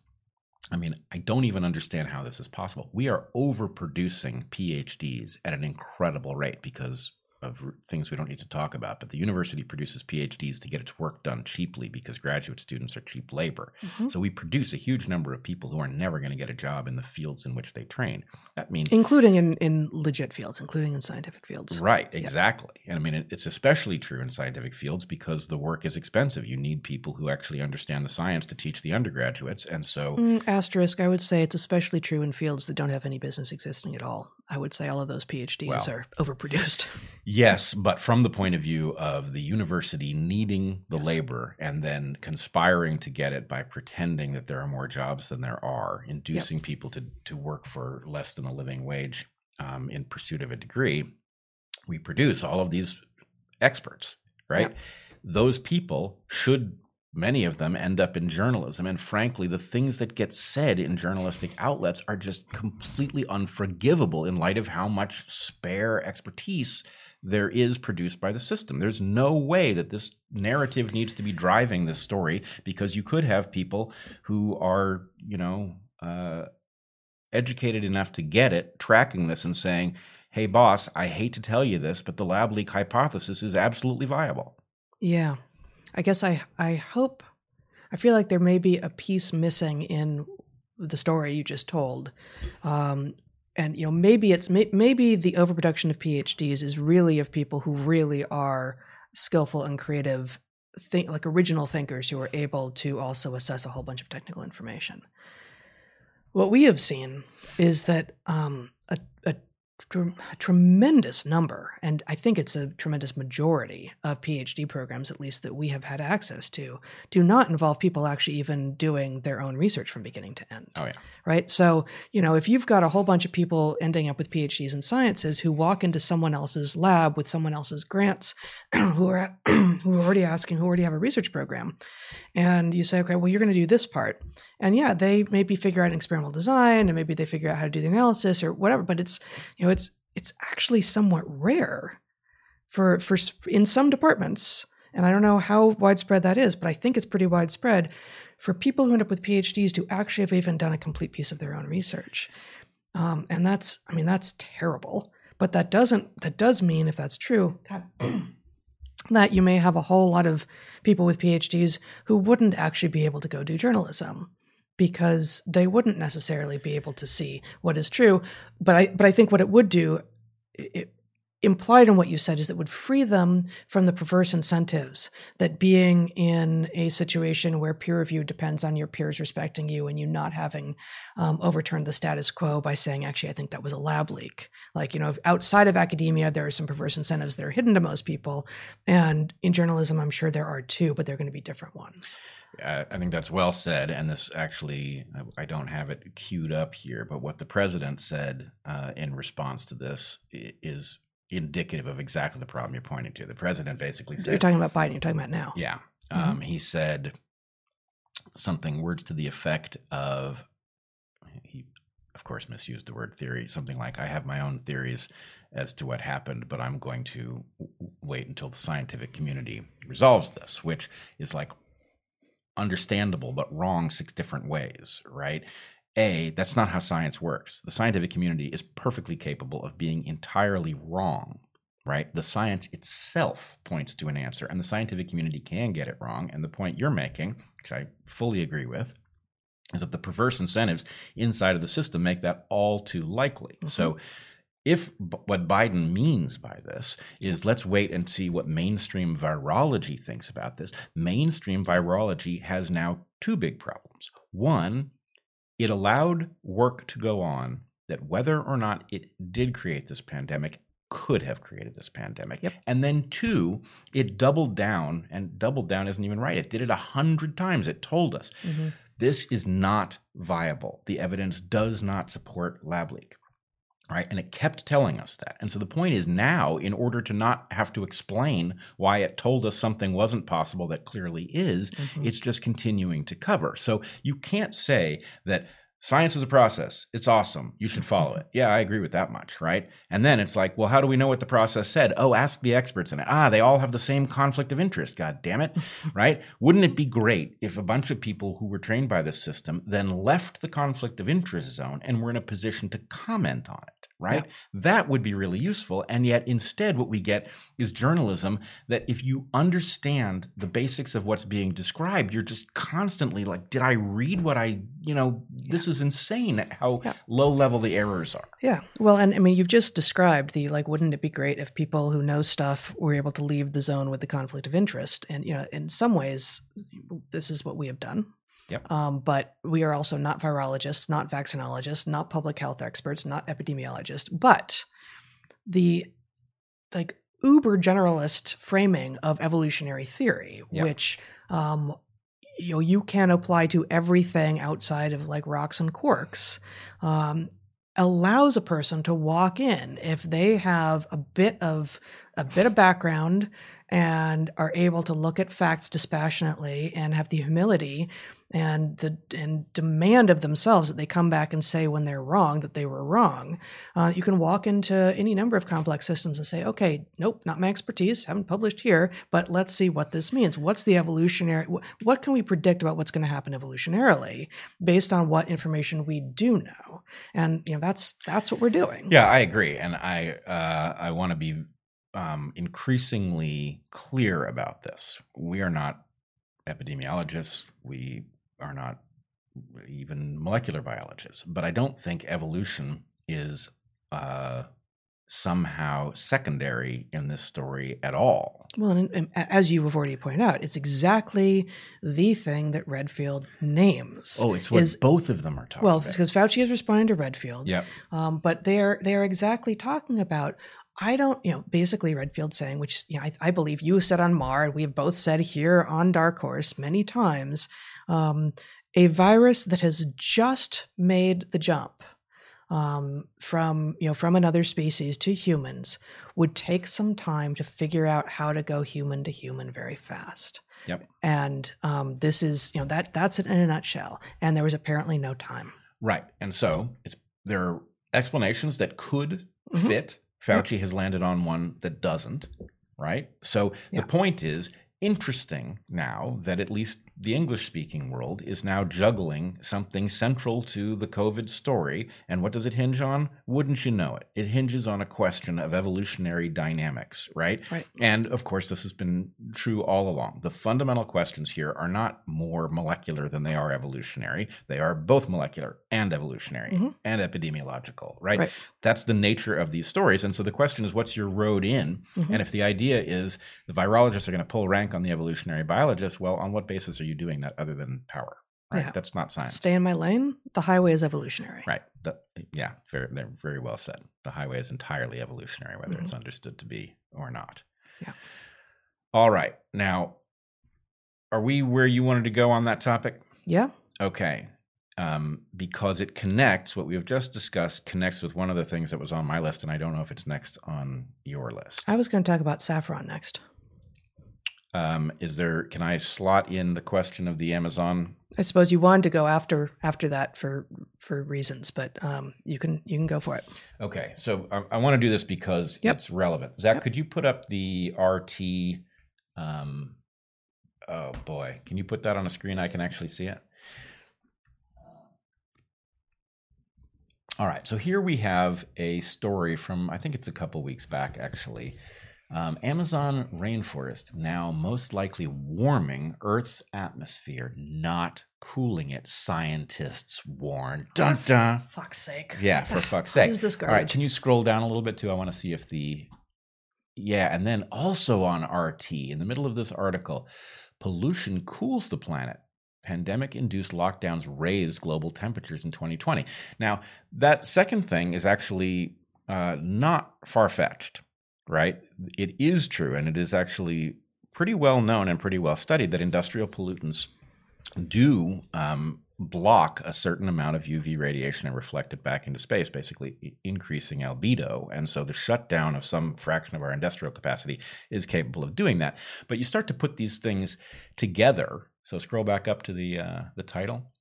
I mean, I don't even understand how this is possible. We are overproducing PhDs at an incredible rate because of things we don't need to talk about. But the university produces PhDs to get its work done cheaply because graduate students are cheap labor. Mhm. So we produce a huge number of people who are never going to get a job in the fields in which they train. That means Including in, in legit fields, including in scientific fields. Right, exactly. And I mean, it's especially true in scientific fields because the work is expensive. You need people who actually understand the science to teach the undergraduates. And so, Mm, asterisk, I would say it's especially true in fields that don't have any business existing at all. I would say all of those PhDs Well. are overproduced. yes, but from the point of view of the university needing the Yes. labor and then conspiring to get it by pretending that there are more jobs than there are, inducing people to, to work for less than a living wage um, in pursuit of a degree, we produce all of these experts, right? Yep. Those people should many of them end up in journalism. And frankly, the things that get said in journalistic outlets are just completely unforgivable in light of how much spare expertise there is produced by the system. There's no way that this narrative needs to be driving this story because you could have people who are, you know, uh, educated enough to get it, tracking this and saying, hey, boss, I hate to tell you this, but the lab leak hypothesis is absolutely viable. Yeah. I guess I, I hope, I feel like there may be a piece missing in the story you just told. Um, and you know maybe it's maybe the overproduction of phds is really of people who really are skillful and creative think like original thinkers who are able to also assess a whole bunch of technical information what we have seen is that um, a, a a tremendous number, and I think it's a tremendous majority of PhD programs, at least that we have had access to, do not involve people actually even doing their own research from beginning to end. Oh, yeah. Right. So, you know, if you've got a whole bunch of people ending up with PhDs in sciences who walk into someone else's lab with someone else's grants, who are who are already asking, who already have a research program, and you say, okay, well, you're going to do this part, and yeah, they maybe figure out an experimental design, and maybe they figure out how to do the analysis or whatever, but it's you know, it's it's actually somewhat rare for for in some departments, and I don't know how widespread that is, but I think it's pretty widespread for people who end up with PhDs to actually have even done a complete piece of their own research, um, and that's I mean that's terrible. But that doesn't that does mean if that's true. that you may have a whole lot of people with PhDs who wouldn't actually be able to go do journalism because they wouldn't necessarily be able to see what is true. But I, but I think what it would do, it, implied in what you said, is that would free them from the perverse incentives that being in a situation where peer review depends on your peers respecting you and you not having um, overturned the status quo by saying, actually, I think that was a lab leak. Like, you know, outside of academia, there are some perverse incentives that are hidden to most people. And in journalism, I'm sure there are too, but they're going to be different ones. I think that's well said. And this actually, I don't have it queued up here, but what the president said uh, in response to this is indicative of exactly the problem you're pointing to. The president basically said, You're talking about Biden, you're talking about now. Yeah. Mm-hmm. Um, he said something, words to the effect of, he, of course, misused the word theory, something like, I have my own theories as to what happened, but I'm going to wait until the scientific community resolves this, which is like understandable but wrong six different ways, right? A, that's not how science works. The scientific community is perfectly capable of being entirely wrong, right? The science itself points to an answer, and the scientific community can get it wrong. And the point you're making, which I fully agree with, is that the perverse incentives inside of the system make that all too likely. Mm-hmm. So if what Biden means by this is let's wait and see what mainstream virology thinks about this, mainstream virology has now two big problems. One, it allowed work to go on that whether or not it did create this pandemic could have created this pandemic. Yep. And then two, it doubled down and doubled down isn't even right. It did it a hundred times. It told us mm-hmm. this is not viable. The evidence does not support lab leak right? And it kept telling us that. And so the point is now in order to not have to explain why it told us something wasn't possible that clearly is mm-hmm. it's just continuing to cover. So you can't say that Science is a process. It's awesome. You should follow it. Yeah, I agree with that much, right? And then it's like, well, how do we know what the process said? Oh, ask the experts in it. Ah, they all have the same conflict of interest. God damn it, right? Wouldn't it be great if a bunch of people who were trained by this system then left the conflict of interest zone and were in a position to comment on it? Right? Yeah. That would be really useful. And yet, instead, what we get is journalism that if you understand the basics of what's being described, you're just constantly like, did I read what I, you know, this is insane how yeah. low level the errors are. Yeah. Well, and I mean, you've just described the like, wouldn't it be great if people who know stuff were able to leave the zone with the conflict of interest? And, you know, in some ways, this is what we have done Yep. Um, but we are also not virologists, not vaccinologists, not public health experts, not epidemiologists. But the like uber generalist framing of evolutionary theory, yep. which um, you know you can apply to everything outside of like rocks and quarks, um, allows a person to walk in if they have a bit of a bit of background and are able to look at facts dispassionately and have the humility and the, and demand of themselves that they come back and say when they're wrong that they were wrong. Uh, you can walk into any number of complex systems and say, okay, nope, not my expertise, haven't published here, but let's see what this means. What's the evolutionary? Wh- what can we predict about what's going to happen evolutionarily based on what information we do know? And you know that's that's what we're doing. Yeah, I agree, and I uh, I want to be um, increasingly clear about this. We are not epidemiologists. We are not even molecular biologists. But I don't think evolution is uh, somehow secondary in this story at all. Well, and, and as you have already pointed out, it's exactly the thing that Redfield names. Oh, it's what is- both of them are talking about. well, about. because Fauci is responding to Redfield. Yep. Um, but they're they're exactly talking about. I don't, you know, basically Redfield saying, which you know, I, I believe you said on Maher, and we have both said here on Dark Horse many times, um, a virus that has just made the jump um, from you know from another species to humans would take some time to figure out how to go human to human very fast. Yep. And um, this is you know that that's it in a nutshell. And there was apparently no time. Right. And so it's there are explanations that could Mhm. fit. Fauci has landed on one that doesn't, right? So Yeah. the point is interesting now that at least the English speaking world is now juggling something central to the COVID story. And what does it hinge on? Wouldn't you know it? It hinges on a question of evolutionary dynamics, right? Right. And of course, this has been true all along. The fundamental questions here are not more molecular than they are evolutionary. They are both molecular and evolutionary Mhm. and epidemiological, right? Right. That's the nature of these stories. And so the question is, what's your road in? Mhm. And if the idea is the virologists are going to pull rank on the evolutionary biologists, well, on what basis are you doing that other than power? Right. Yeah. That's not science. Stay in my lane. The highway is evolutionary. Right. The, yeah, very, they're very well said. The highway is entirely evolutionary, whether it's understood to be or not. Yeah. All right. Now, are we where you wanted to go on that topic? Yeah. Okay. Um, because it connects, what we have just discussed connects with one of the things that was on my list, and I don't know if it's next on your list. I was going to talk about saffron next. Um, is there, can I slot in the question of the Amazon? I suppose you wanted to go after after that for for reasons, but um, you can you can go for it. Okay. So I, I want to do this because Yep. it's relevant. Zach, could you put up the RT? Um, oh boy. Can you put that on a screen? I can actually see it. All right. So here we have a story from, I think it's a couple weeks back, actually. Um, Amazon rainforest now most likely warming Earth's atmosphere, not cooling it. Scientists warn. Dun dun. Fuck's sake. Yeah, for fuck's sake. is this All right, can you scroll down a little bit too? I want to see if the yeah, and then also on RT in the middle of this article, pollution cools the planet. Pandemic induced lockdowns raised global temperatures in 2020. Now, that second thing is actually uh, not far fetched, right? It is true, and it is actually pretty well known and pretty well studied that industrial pollutants do um, block a certain amount of UV radiation and reflect it back into space, basically increasing albedo. And so the shutdown of some fraction of our industrial capacity is capable of doing that. But you start to put these things together. So scroll back up to the uh, the title,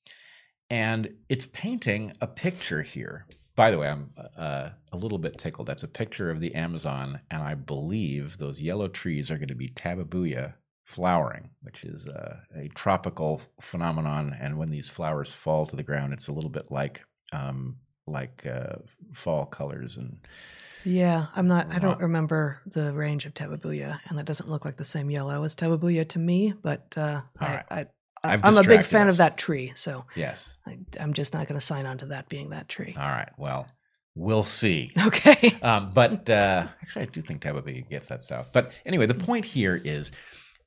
and it's painting a picture here. By the way, I'm uh, a little bit tickled. That's a picture of the Amazon, and I believe those yellow trees are going to be tabebuia flowering, which is uh, a tropical phenomenon. And when these flowers fall to the ground, it's a little bit like um, like uh, fall colors and Yeah, I'm not. I don't remember the range of Tabebuia, and that doesn't look like the same yellow as Tabebuia to me. But uh, I, right. I, I've I'm a big fan us. of that tree, so yes. I, I'm just not going to sign on to that being that tree. All right. Well, we'll see. Okay. Um, but uh, actually, I do think Tabebuia gets that south. But anyway, the point here is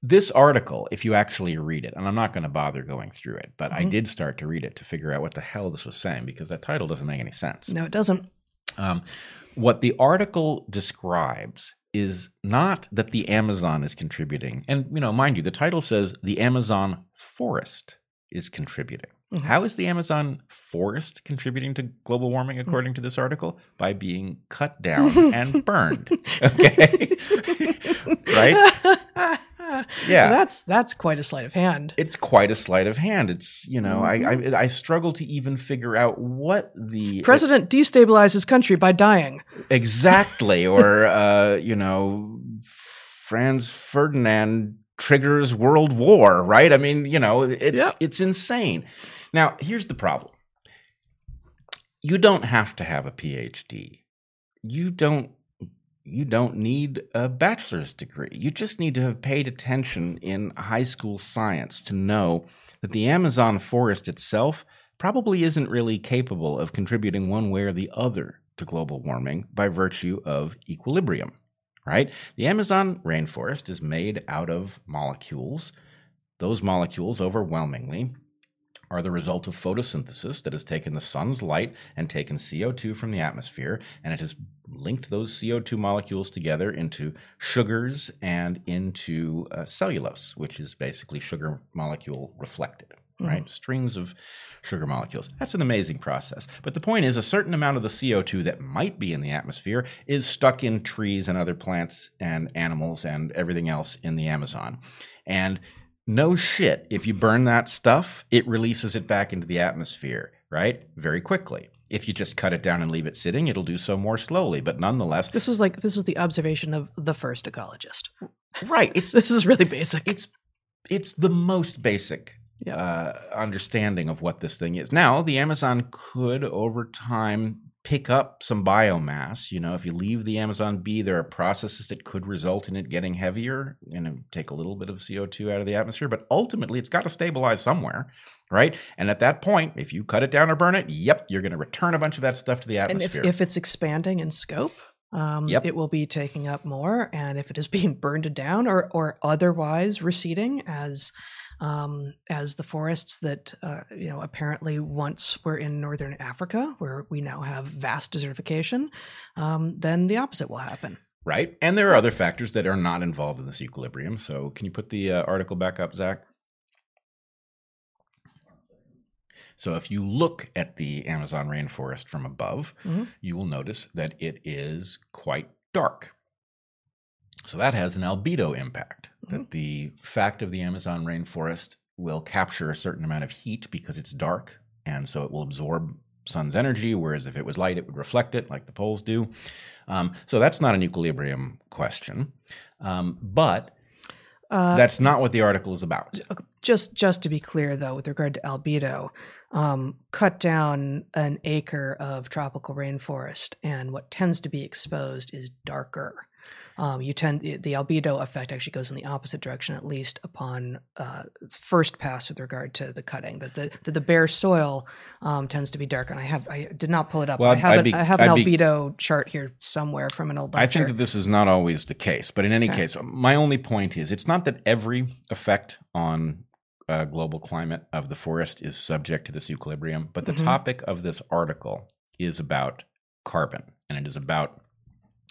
this article, if you actually read it, and I'm not going to bother going through it, but I Mhm. did start to read it to figure out what the hell this was saying because that title doesn't make any sense. No, it doesn't. Um, what the article describes is not that the Amazon is contributing. And, you know, mind you, the title says the Amazon forest is contributing. Mhm. How is the Amazon forest contributing to global warming, according to this article? By being cut down and burned. Okay. right? Yeah. that's that's quite a sleight of hand. it's quite a sleight of hand. It's you know I, Mm-hmm. I I struggle to even figure out what the President destabilizes country by dying. exactly or uh, you know Franz Ferdinand triggers world war, right? I mean, you know, it's it's insane. Now, here's the problem. You don't have to have a PhD. You don't you don't need a bachelor's degree. You just need to have paid attention in high school science to know that the Amazon forest itself probably isn't really capable of contributing one way or the other to global warming by virtue of equilibrium, right? The Amazon rainforest is made out of molecules. Those molecules overwhelmingly are the result of photosynthesis that has taken the sun's light and taken CO2 from the atmosphere, and it has linked those CO2 molecules together into sugars and into uh, cellulose, which is basically sugar molecule reflected, right? Strings of sugar molecules. That's an amazing process. But the point is, a certain amount of the CO2 that might be in the atmosphere is stuck in trees and other plants and animals and everything else in the Amazon. And no shit, if you burn that stuff, it releases it back into the atmosphere, right? Very quickly. If you just cut it down and leave it sitting, it'll do so more slowly. But nonetheless, This was like this is the observation of the first ecologist. right, it's This is really basic. it's it's the most basic uh, understanding of what this thing is. Now, the Amazon could over time pick up some biomass. You know, if you leave the Amazon be, there are processes that could result in it getting heavier and take a little bit of CO2 out of the atmosphere. But ultimately, it's got to stabilize somewhere, right? And at that point, if you cut it down or burn it, yep, you're going to return a bunch of that stuff to the atmosphere. and if, if it's expanding in scope, um, Yep. it will be taking up more. And if it is being burned down or or otherwise receding, as um, as the forests that uh, you know apparently once were in northern Africa, where we now have vast desertification, um, then the opposite will happen. right? And there are other factors that are not involved in this equilibrium. So, can you put the uh, article back up, Zach? So, if you look at the Amazon rainforest from above, Mhm. you will notice that it is quite dark. So, that has an albedo impact. That the fact of the Amazon rainforest will capture a certain amount of heat because it's dark, and so it will absorb sun's energy, whereas if it was light, it would reflect it like the poles do. Um, so that's not an equilibrium question. Um, but Uh, that's not what the article is about. Just just to be clear, though, with regard to albedo, um, cut down an acre of tropical rainforest, and what tends to be exposed is darker. Um, you tend the albedo effect actually goes in the opposite direction, at least upon uh, first pass with regard to the cutting. That the that the bare soil um, tends to be darker. And I have I did not pull it up. Well, I have I'd an, I have an I'd be- albedo chart here somewhere from an old I think that this is not always the case, but in any Okay. case, my only point is it's not that every effect on uh, global climate of the forest is subject to this equilibrium, but the Mhm. topic of this article is about carbon, and it is about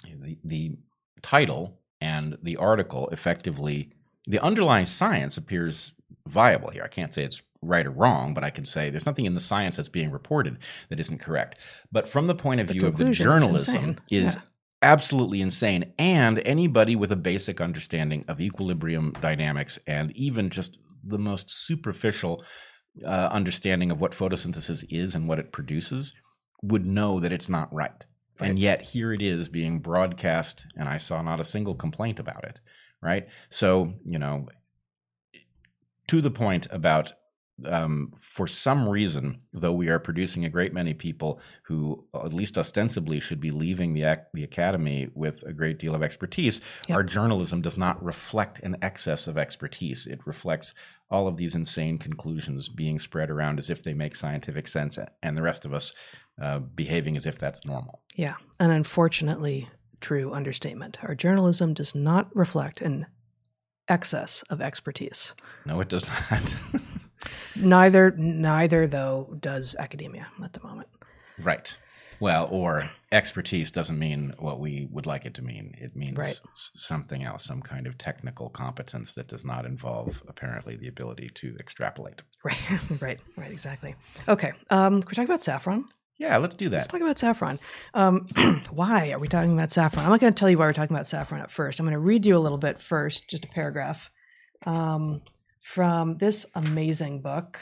the, the title and the article effectively. The underlying science appears viable here. I can't say it's right or wrong, but I can say there's nothing in the science that's being reported that isn't correct. But from the point of The view of the conclusion is journalism, is Yeah. absolutely insane. And anybody with a basic understanding of equilibrium dynamics and even just the most superficial uh, understanding of what photosynthesis is and what it produces would know that it's not right. And yet here it is being broadcast, and I saw not a single complaint about it. Right. So, you know, to the point about um, for some reason, though we are producing a great many people who, at least ostensibly, should be leaving the ac- the academy with a great deal of expertise, Yep. our journalism does not reflect an excess of expertise. It reflects all of these insane conclusions being spread around as if they make scientific sense, and the rest of us uh, behaving as if that's normal. Yeah, an unfortunately true understatement. Our journalism does not reflect an excess of expertise. No, it does not. Neither, neither though does academia at the moment. right. Well, or expertise doesn't mean what we would like it to mean. It means Right. s- something else, some kind of technical competence that does not involve apparently the ability to extrapolate. Right, right, right, exactly. Okay, um, can we talk about saffron? Yeah, let's do that. Let's talk about saffron. Um, why are we talking about saffron? I'm not going to tell you why we're talking about saffron at first. I'm going to read you a little bit first, just a paragraph um, from this amazing book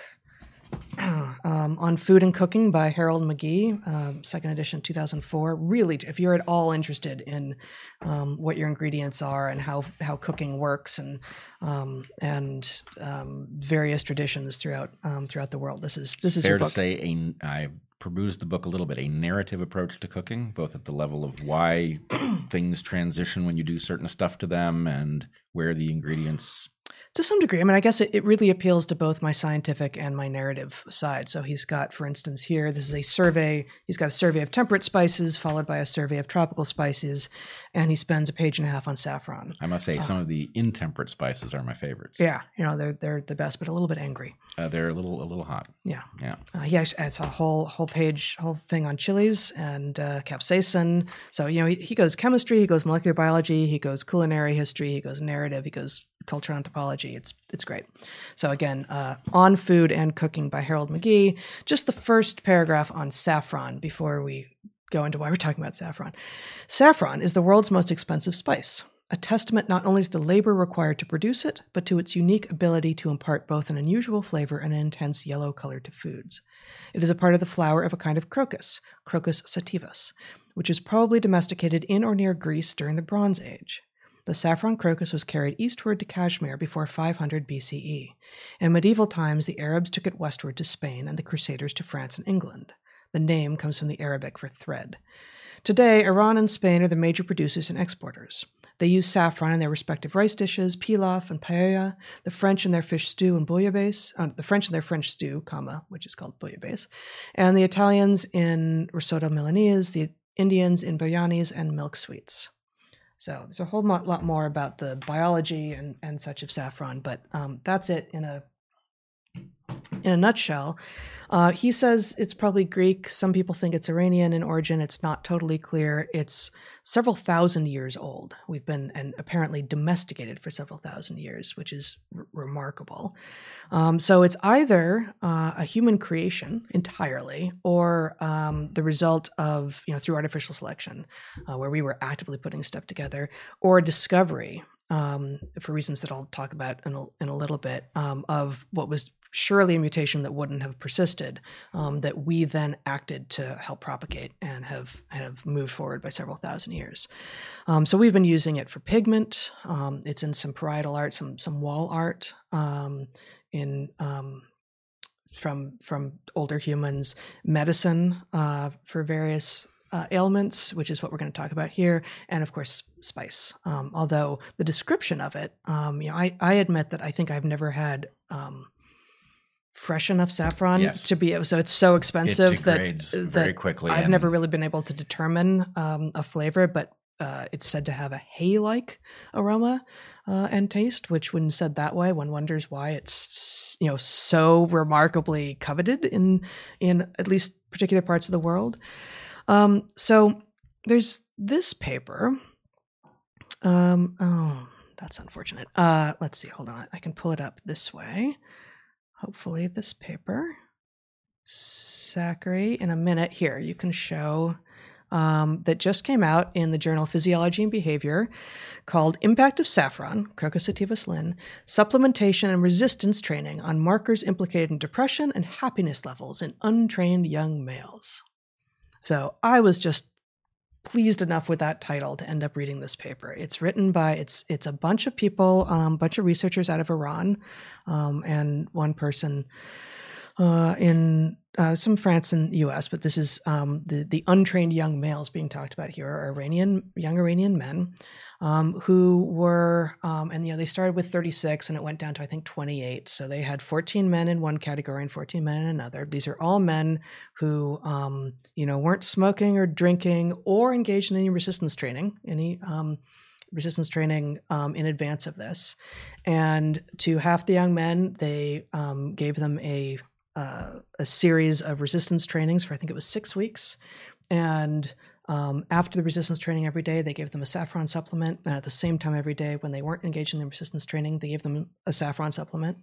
um, on food and cooking by Harold McGee, um, second edition, 2004. Really, if you're at all interested in um, what your ingredients are and how how cooking works and um, and um, various traditions throughout um, throughout the world, this is this is Fair to say, a, I perused the book a little bit. A narrative approach to cooking, both at the level of why things transition when you do certain stuff to them, and where the ingredients. To some degree. I mean, I guess it, it really appeals to both my scientific and my narrative side. So he's got, for instance, here, this is a survey. He's got a survey of temperate spices, followed by a survey of tropical spices, and he spends a page and a half on saffron. I must say, some of the intemperate spices are my favorites. Yeah, you know, they're they're the best, but a little bit angry. uh, they're a little a little hot. Yeah. Yeah, Uh, he actually has a whole whole page, whole thing on chilies and uh, capsaicin. So you know, he, he goes chemistry, he goes molecular biology, he goes culinary history, he goes narrative, he goes cultural anthropology. It's it's great. So again, uh, on food and cooking by Harold McGee. Just the first paragraph on saffron before we go into why we're talking about saffron. Saffron is the world's most expensive spice. A testament not only to the labor required to produce it, but to its unique ability to impart both an unusual flavor and an intense yellow color to foods. It is a part of the flower of a kind of crocus, Crocus sativus, which is probably domesticated in or near Greece during the Bronze Age. The saffron crocus was carried eastward to Kashmir before 500 BCE. In medieval times, the Arabs took it westward to Spain and the Crusaders to France and England. The name comes from the Arabic for thread. Today, Iran and Spain are the major producers and exporters. They use saffron in their respective rice dishes, pilaf and paella, the French in their fish stew and bouillabaisse, uh, the French in their French stew, comma, which is called bouillabaisse, and the Italians in risotto milanese, the Indians in biryanis and milk sweets. So there's a whole lot more about the biology and, and such of saffron, but um, that's it in a in a nutshell. Uh, he says it's probably Greek. Some people think it's Iranian in origin. It's not totally clear. It's several thousand years old. We've been and apparently domesticated for several thousand years, which is r- remarkable. Um, so it's either uh, a human creation entirely, or um, the result of you know through artificial selection, uh, where we were actively putting stuff together, or a discovery um, for reasons that I'll talk about in a, in a little bit um, of what was surely a mutation that wouldn't have persisted um, that we then acted to help propagate and have have moved forward by several thousand years. Um, so we've been using it for pigment. Um, it's in some parietal art, some some wall art, um, in um, from from older humans, medicine uh, for various uh, ailments, which is what we're going to talk about here, and of course spice. Um, although the description of it, um, you know, I, I admit that I think I've never had um, fresh enough saffron Yes. to be so it's so expensive it that degrades that very quickly. I've never really been able to determine um, a flavor, but uh, it's said to have a hay-like aroma uh, and taste. Which, when said that way, one wonders why it's you know so remarkably coveted in in at least particular parts of the world. Um, so there's this paper. Um, oh, that's unfortunate. Uh, let's see. Hold on. I can pull it up this way. Hopefully, this paper. Zachary, in a minute here, you can show um, that just came out in the journal Physiology and Behavior called Impact of Saffron, Crocus sativus lin, Supplementation and Resistance Training on Markers Implicated in Depression and Happiness Levels in Untrained Young Males. So I was just pleased enough with that title to end up reading this paper. It's written by it's it's a bunch of people, a um, bunch of researchers out of Iran, um, and one person uh, in uh, some France and U.S. But this is um, the the untrained young males being talked about here are Iranian young Iranian men um, who were um, and you know they started with 36 and it went down to I think 28. So they had 14 men in one category and 14 men in another. These are all men who um, you know weren't smoking or drinking or engaged in any resistance training, any um, resistance training um, in advance of this. And to half the young men, they um, gave them a uh, a series of resistance trainings for I think it was six weeks, and um, after the resistance training every day, they gave them a saffron supplement, and at the same time every day, when they weren't engaged in the resistance training, they gave them a saffron supplement.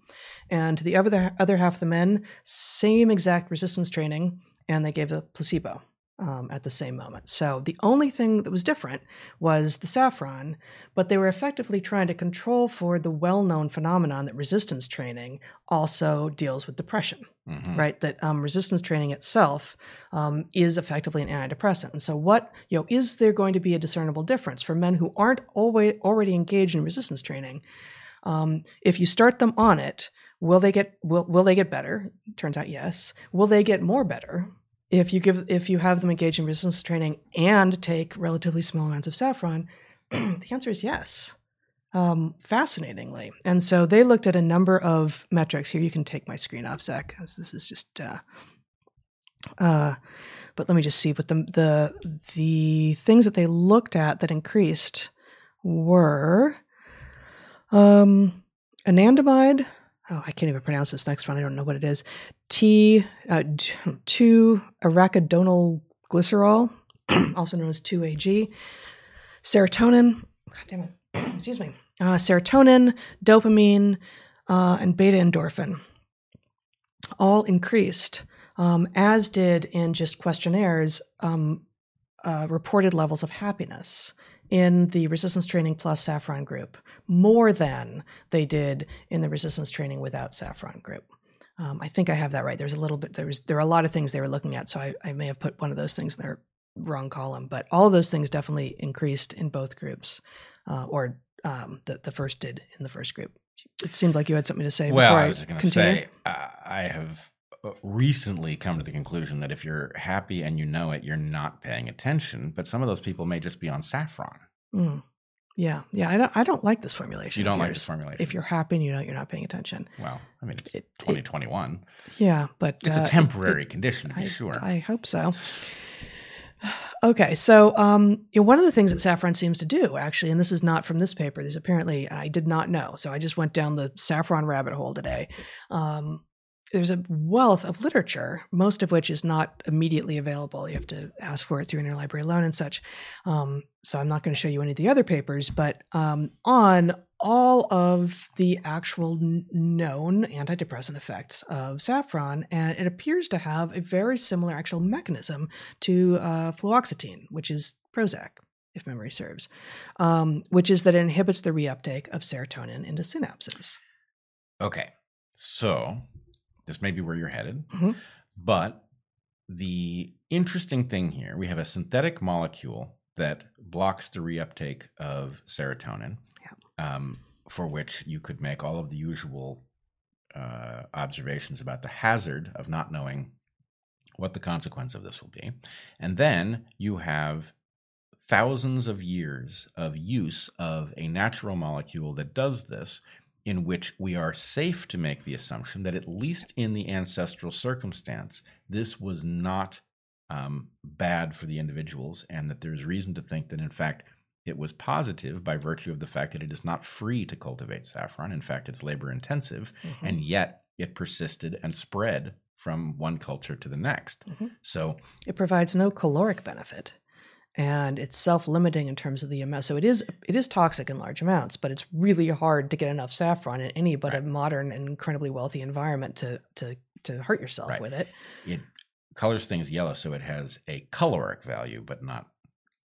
And the other other half of the men, same exact resistance training, and they gave a placebo um, at the same moment. So the only thing that was different was the saffron, but they were effectively trying to control for the well known phenomenon that resistance training also deals with depression, Mhm. right? That um, resistance training itself um, is effectively an antidepressant. And so, what, you know, is there going to be a discernible difference for men who aren't always already engaged in resistance training? Um, if you start them on it, will they get will will they get better? Turns out yes. Will they get more better if you give if you have them engage in resistance training and take relatively small amounts of saffron? the answer is yes. Um, fascinatingly, and so they looked at a number of metrics. Here, you can take my screen off, Zach, 'cause this is just. Uh, uh, but let me just see what the the the things that they looked at that increased were um, anandamide. Oh, I can't even pronounce this next one. I don't know what it is. T uh, two arachidonal glycerol, also known as two AG. Serotonin. God damn it. Excuse me. Uh, serotonin, dopamine, uh, and beta endorphin all increased, um, as did in just questionnaires um, uh, reported levels of happiness in the resistance training plus saffron group more than they did in the resistance training without saffron group. Um, I think I have that right. There's a little bit. There was there are a lot of things they were looking at, so I, I may have put one of those things in their wrong column. But all of those things definitely increased in both groups, uh, or um, the the first did in the first group. It seemed like you had something to say. Well, before I was going to say, uh, I have uh, recently come to the conclusion that if you're happy and you know it, you're not paying attention. But some of those people may just be on saffron. Mm. Yeah, yeah. I don't. I don't like this formulation. You don't like this formulation. If you're happy and you know you're not paying attention. well, I mean, it's It- it- 2021. Yeah, but it's uh, a temporary it- condition, to be sure. I hope so. Okay, so um, you know, one of the things that saffron seems to do, actually, and this is not from this paper. There's apparently I did not know, so I just went down the saffron rabbit hole today. Um, there's a wealth of literature, most of which is not immediately available. You have to ask for it through interlibrary loan and such. Um, so I'm not going to show you any of the other papers, but um, on all of the actual known antidepressant effects of saffron, and it appears to have a very similar actual mechanism to uh, fluoxetine, which is Prozac, if memory serves, um, which is that it inhibits the reuptake of serotonin into synapses. Okay. So this may be where you're headed. Mhm. But the interesting thing here, we have a synthetic molecule that blocks the reuptake of serotonin, um, for which you could make all of the usual uh, observations about the hazard of not knowing what the consequence of this will be. And then you have thousands of years of use of a natural molecule that does this in which we are safe to make the assumption that, at least in the ancestral circumstance, this was not um, bad for the individuals, and that there's reason to think that, in fact, it was positive by virtue of the fact that it is not free to cultivate saffron. In fact, it's labor intensive, Mhm. and yet it persisted and spread from one culture to the next. Mhm. So, It provides no caloric benefit, and it's self-limiting in terms of the amount. So it is it is toxic in large amounts, but it's really hard to get enough saffron in any but a modern and incredibly wealthy environment to to to hurt yourself Right. with it. it colors things yellow, so it has a caloric value, but not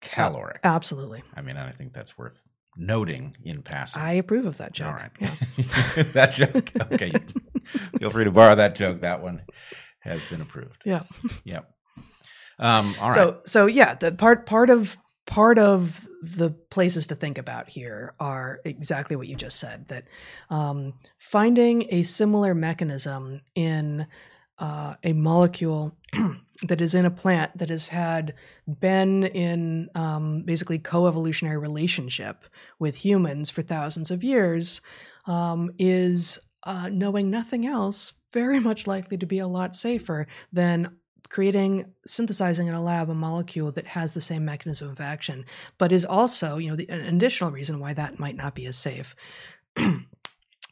caloric. Absolutely, I mean, I think that's worth noting in passing. I approve of that joke. All right. Yeah. that joke. Okay. Feel free to borrow that joke. That one has been approved. Yeah. Yep. Um, all right. So so yeah, the part part of part of the places to think about here are exactly what you just said that um, finding a similar mechanism in uh, a molecule that is in a plant that has had been in um, basically co-evolutionary relationship with humans for thousands of years um, is uh, knowing nothing else very much likely to be a lot safer than creating synthesizing in a lab a molecule that has the same mechanism of action but is also you know the, an additional reason why that might not be as safe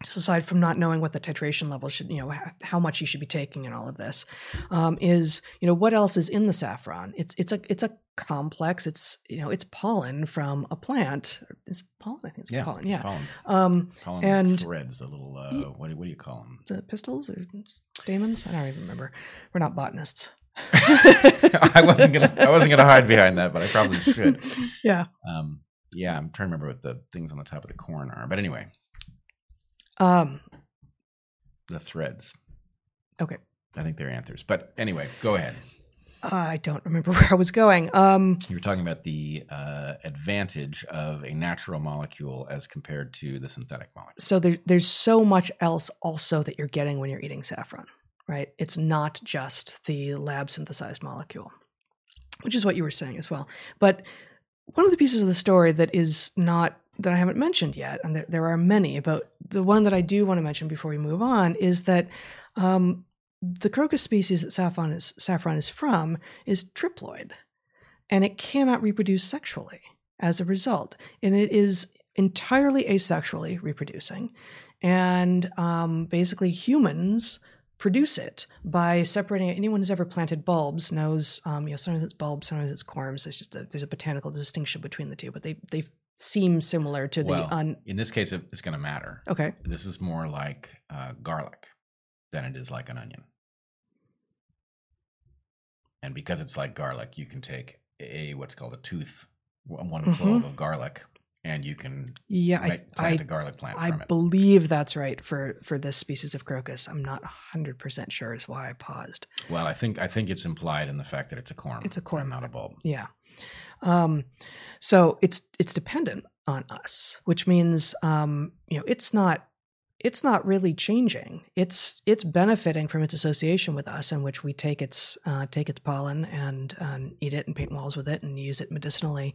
just aside from not knowing what the titration level should you know how much you should be taking and all of this um, is you know what else is in the saffron it's it's a it's a complex it's you know it's pollen from a plant It's pollen i think it's yeah. pollen it's yeah Pollen, um pollen and threads, the little, uh, what, do- what do you call them? the pistils or stamens i don't even remember we're not botanists I wasn't gonna I wasn't gonna hide behind that, but I probably should. Yeah. Um, yeah, I'm trying to remember what the things on the top of the corn are. But anyway, Um, the threads. okay. I think they're anthers. But anyway, go ahead. I don't remember where I was going. Um, You were talking about the uh, advantage of a natural molecule as compared to the synthetic molecule. so there, there's so much else also that you're getting when you're eating saffron, right? It's not just the lab synthesized molecule, which is what you were saying as well. But one of the pieces of the story that is not that I haven't mentioned yet, and there, there are many, but the one that I do want to mention before we move on is that um, the crocus species that saffron is saffron is from is triploid, and it cannot reproduce sexually as a result, and it is entirely asexually reproducing, and um, basically humans produce it by separating it. Anyone who's ever planted bulbs knows, um, you know, sometimes it's bulbs, sometimes it's corms. There's just a, there's a botanical distinction between the two, but they they seem similar to Well, the un. in this case, it's going to matter. Okay, This is more like uh, garlic than it is like an onion. And because it's like garlic, you can take a what's called a tooth, one Mhm. clove of garlic, and you can yeah, I make, plant I a garlic plant I from it. believe that's right for for this species of crocus. I'm not hundred percent sure. Is why I paused. Well, I think I think it's implied in the fact that it's a corm. It's a corm. not a bulb. Yeah. Um, so it's it's dependent on us, which means um, you know it's not it's not really changing. It's it's benefiting from its association with us, in which we take its uh, take its pollen and um, eat it and paint walls with it and use it medicinally.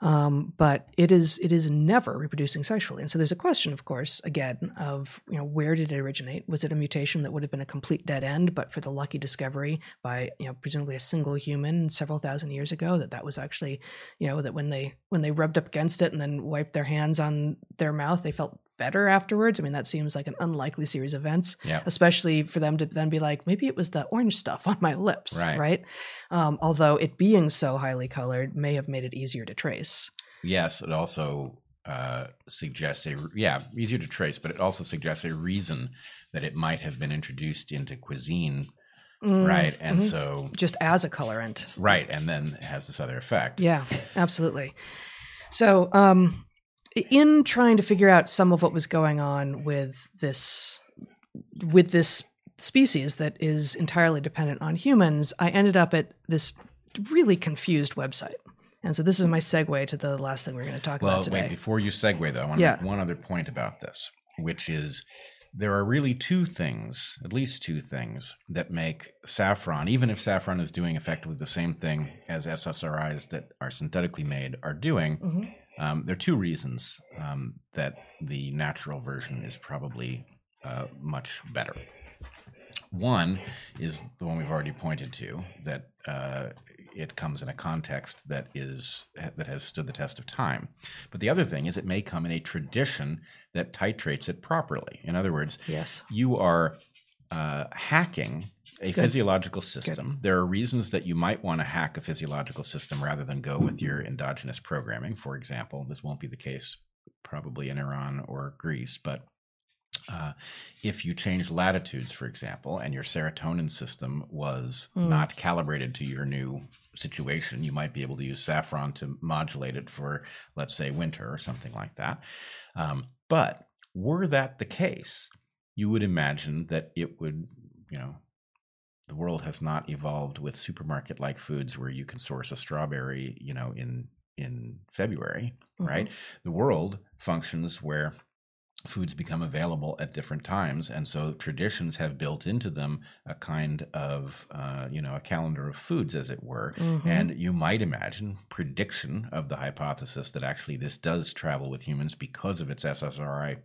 Um, but it is it is never reproducing sexually, and so there's a question, of course, again of you know where did it originate? Was it a mutation that would have been a complete dead end, but for the lucky discovery by you know presumably a single human several thousand years ago that that was actually you know that when they when they rubbed up against it and then wiped their hands on their mouth, they felt better afterwards. I mean, that seems like an unlikely series of events, Yeah. especially for them to then be like, maybe it was the orange stuff on my lips, Right. right? Um, although it being so highly colored may have made it easier to trace. Yes, it also uh, suggests a yeah easier to trace, but it also suggests a reason that it might have been introduced into cuisine, Mm, right? And mhm. so just as a colorant, right, and then has this other effect. Yeah, absolutely. So, um, in trying to figure out some of what was going on with this with this species that is entirely dependent on humans, I ended up at this really confused website. And so this is my segue to the last thing we're going to talk Well, about today. wait, before you segue though, I want to Yeah. make one other point about this, which is there are really two things, at least two things, that make saffron, even if saffron is doing effectively the same thing as SSRIs that are synthetically made are doing, Mhm. Um, there are two reasons um, that the natural version is probably uh, much better. One is the one we've already pointed to that uh, it comes in a context that is that has stood the test of time. But the other thing is it may come in a tradition that titrates it properly. In other words, Yes. you are uh, hacking a Good. physiological system. There are reasons that you might want to hack a physiological system rather than go with your endogenous programming. For example, this won't be the case probably in Iran or Greece, but uh, if you change latitudes, for example, and your serotonin system was Mm. not calibrated to your new situation, you might be able to use saffron to modulate it for, let's say, winter or something like that. Um, but were that the case, you would imagine that it would, you know, the world has not evolved with supermarket like foods where you can source a strawberry, you know, in in February, right? The world functions where foods become available at different times and so traditions have built into them a kind of uh, you know a calendar of foods as it were Mhm. and you might imagine prediction of the hypothesis that actually this does travel with humans because of its ssri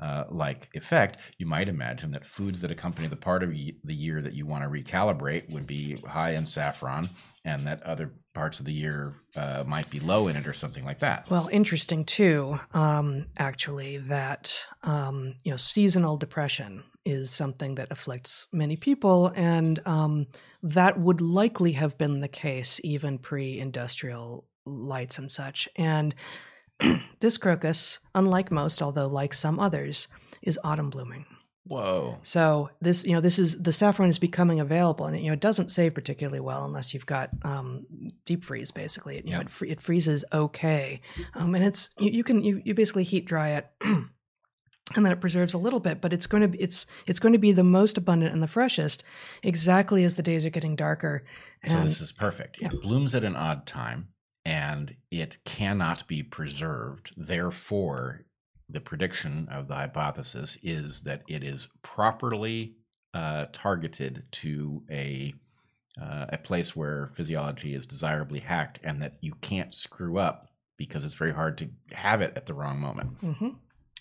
uh, like effect, you might imagine that foods that accompany the part of the year that you want to recalibrate would be high in saffron, and that other parts of the year uh, might be low in it, or something like that. Well, interesting too, um, actually, that um, you know seasonal depression is something that afflicts many people, and um, that would likely have been the case even pre-industrial lights and such. And this crocus, unlike most, although like some others, is autumn blooming. Whoa. So this, you know, this is the saffron is becoming available, and you know, it doesn't save particularly well unless you've got um, deep freeze. Basically, you know, it, free, it freezes okay, um, and it's you, you can you, you basically heat dry it. And then it preserves a little bit, but it's going to be it's it's going to be the most abundant and the freshest, exactly as the days are getting darker. So this is perfect. It blooms at an odd time and it cannot be preserved. Therefore, the prediction of the hypothesis is that it is properly uh, targeted to a uh, a place where physiology is desirably hacked, and that you can't screw up because it's very hard to have it at the wrong moment. Mhm.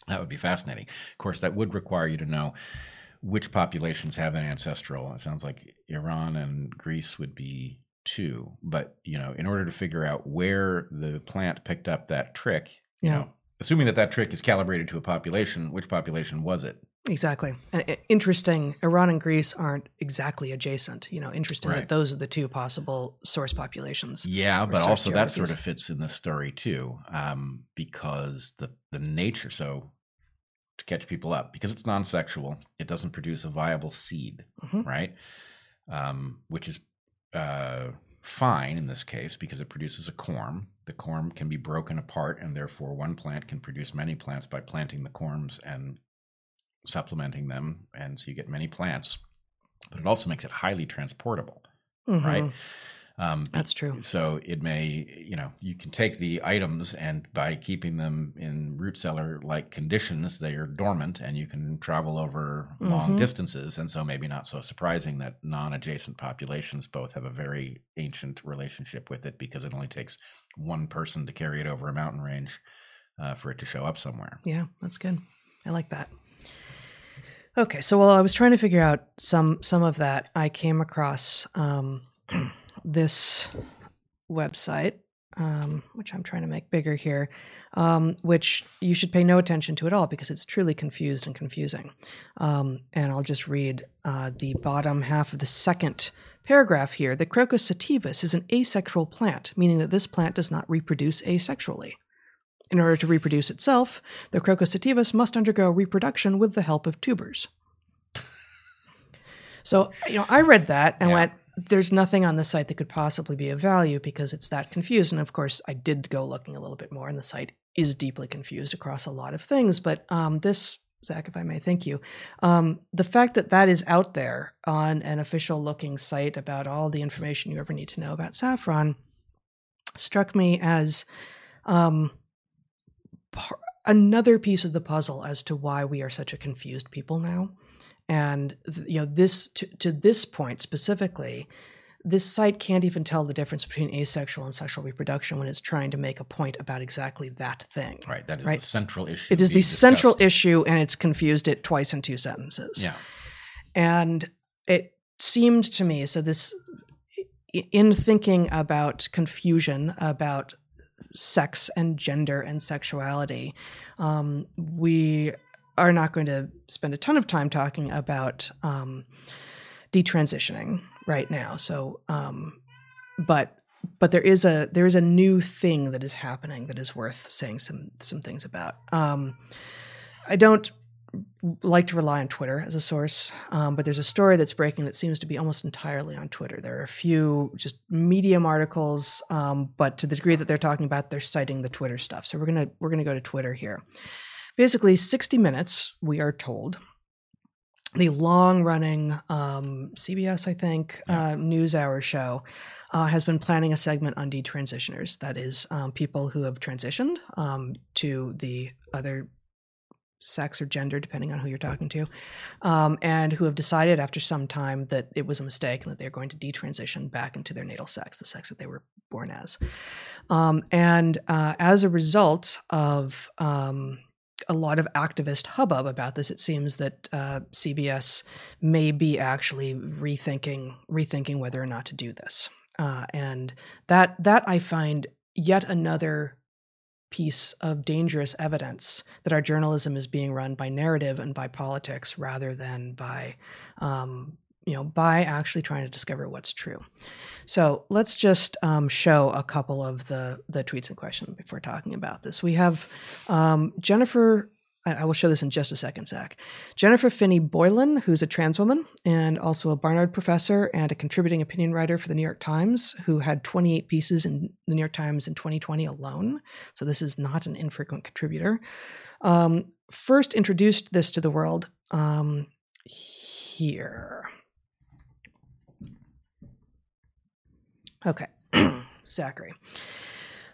That would be fascinating. Of course, that would require you to know which populations have an ancestral. It sounds like Iran and Greece would be two. But you know, in order to figure out where the plant picked up that trick, you Yeah. know, assuming that that trick is calibrated to a population, which population was it? Exactly. And interesting, Iran and Greece aren't exactly adjacent. You know, interesting Right. that those are the two possible source populations. Yeah, but also that sort of fits in the story too, um, because the the nature. So to catch people up, because it's non-sexual, it doesn't produce a viable seed, Mhm. right? Um, which is uh, fine in this case because it produces a corm. The corm can be broken apart, and therefore one plant can produce many plants by planting the corms and supplementing them, and so you get many plants. But it also makes it highly transportable, right? Um, That's true. So it may, you know, you can take the items and by keeping them in root cellar like conditions, they are dormant and you can travel over long Mhm. distances. And so maybe not so surprising that non adjacent populations both have a very ancient relationship with it because it only takes one person to carry it over a mountain range uh, for it to show up somewhere. Yeah, that's good. I like that. Okay, so while I was trying to figure out some some of that, I came across um, this website, um, which I'm trying to make bigger here, um, which you should pay no attention to at all because it's truly confused and confusing. Um, and I'll just read uh, the bottom half of the second paragraph here. The Crocus sativus is an asexual plant, meaning that this plant does not reproduce asexually. In order to reproduce itself, the Crocus sativus must undergo reproduction with the help of tubers. So, you know, I read that and Yeah. went, there's nothing on the site that could possibly be of value because it's that confused. And of course, I did go looking a little bit more, and the site is deeply confused across a lot of things. But um, this, Zach, if I may, thank you. Um, the fact that that is out there on an official looking site about all the information you ever need to know about saffron struck me as um, par- another piece of the puzzle as to why we are such a confused people now. And you know, this to, to this point specifically, this site can't even tell the difference between asexual and sexual reproduction when it's trying to make a point about exactly that thing. Right. That is Right. the central issue. It is the central issue, and it's confused it twice in two sentences. Yeah. And it seemed to me so this in thinking about confusion about sex and gender and sexuality, um, we are not going to spend a ton of time talking about um, detransitioning right now. So, um, but but there is a there is a new thing that is happening that is worth saying some some things about. Um, I don't like to rely on Twitter as a source, um, but there's a story that's breaking that seems to be almost entirely on Twitter. There are a few just medium articles, um, but to the degree that they're talking about, they're citing the Twitter stuff. So we're gonna we're gonna go to Twitter here. Basically, 60 Minutes, we are told, the long running um, CBS, I think, uh, news hour show uh, has been planning a segment on detransitioners. That is, um, people who have transitioned um, to the other sex or gender, depending on who you're talking to, um, and who have decided after some time that it was a mistake and that they're going to detransition back into their natal sex, the sex that they were born as. Um, and uh, as a result of um, a lot of activist hubbub about this, it seems that uh, CBS may be actually rethinking rethinking whether or not to do this, uh, and that that I find yet another piece of dangerous evidence that our journalism is being run by narrative and by politics rather than by um, you know by actually trying to discover what's true so let's just um, show a couple of the the tweets in question before talking about this we have um, jennifer I, will show this in just a second, Zach. Jennifer Finney Boylan, who's a trans woman and also a Barnard professor and a contributing opinion writer for the New York Times, who had 28 pieces in the New York Times in 2020 alone. So this is not an infrequent contributor. Um, first introduced this to the world um, here. Okay, Zachary.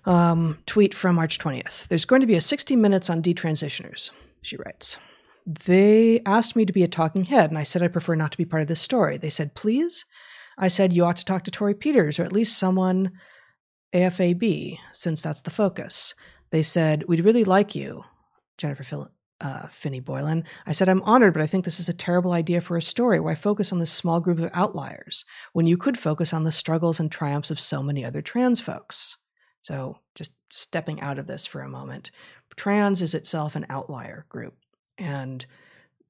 Um, tweet from March 20th. There's going to be a 60 minutes on detransitioners, she writes. They asked me to be a talking head, and I said I prefer not to be part of this story. They said, please. I said, you ought to talk to Torrey Peters or at least someone AFAB, since that's the focus. They said, we'd really like you, Jennifer Phil- uh, Finney Boylan. I said, I'm honored, but I think this is a terrible idea for a story. Why focus on this small group of outliers when you could focus on the struggles and triumphs of so many other trans folks? So, just stepping out of this for a moment, trans is itself an outlier group, and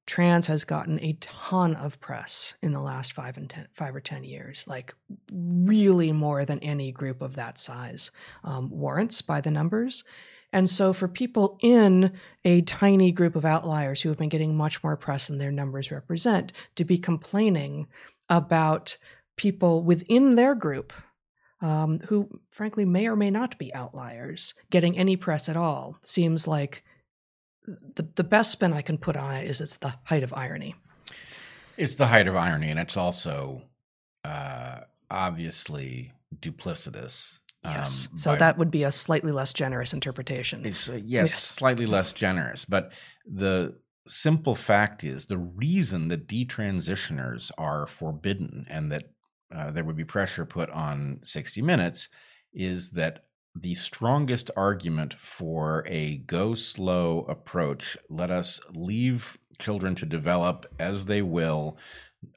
trans has gotten a ton of press in the last five and ten, five or ten years, like really more than any group of that size um, warrants by the numbers. And so, for people in a tiny group of outliers who have been getting much more press than their numbers represent, to be complaining about people within their group um, who, frankly, may or may not be outliers getting any press at all seems like the, the best spin I can put on it is it's the height of irony. It's the height of irony, and it's also uh, obviously duplicitous. Yes. um, so by- that would be a slightly less generous interpretation. It's, uh, yes, Yes. slightly less generous, but the simple fact is the reason that detransitioners are forbidden and that uh, there would be pressure put on 60 Minutes is that the strongest argument for a go slow approach, let us leave children to develop as they will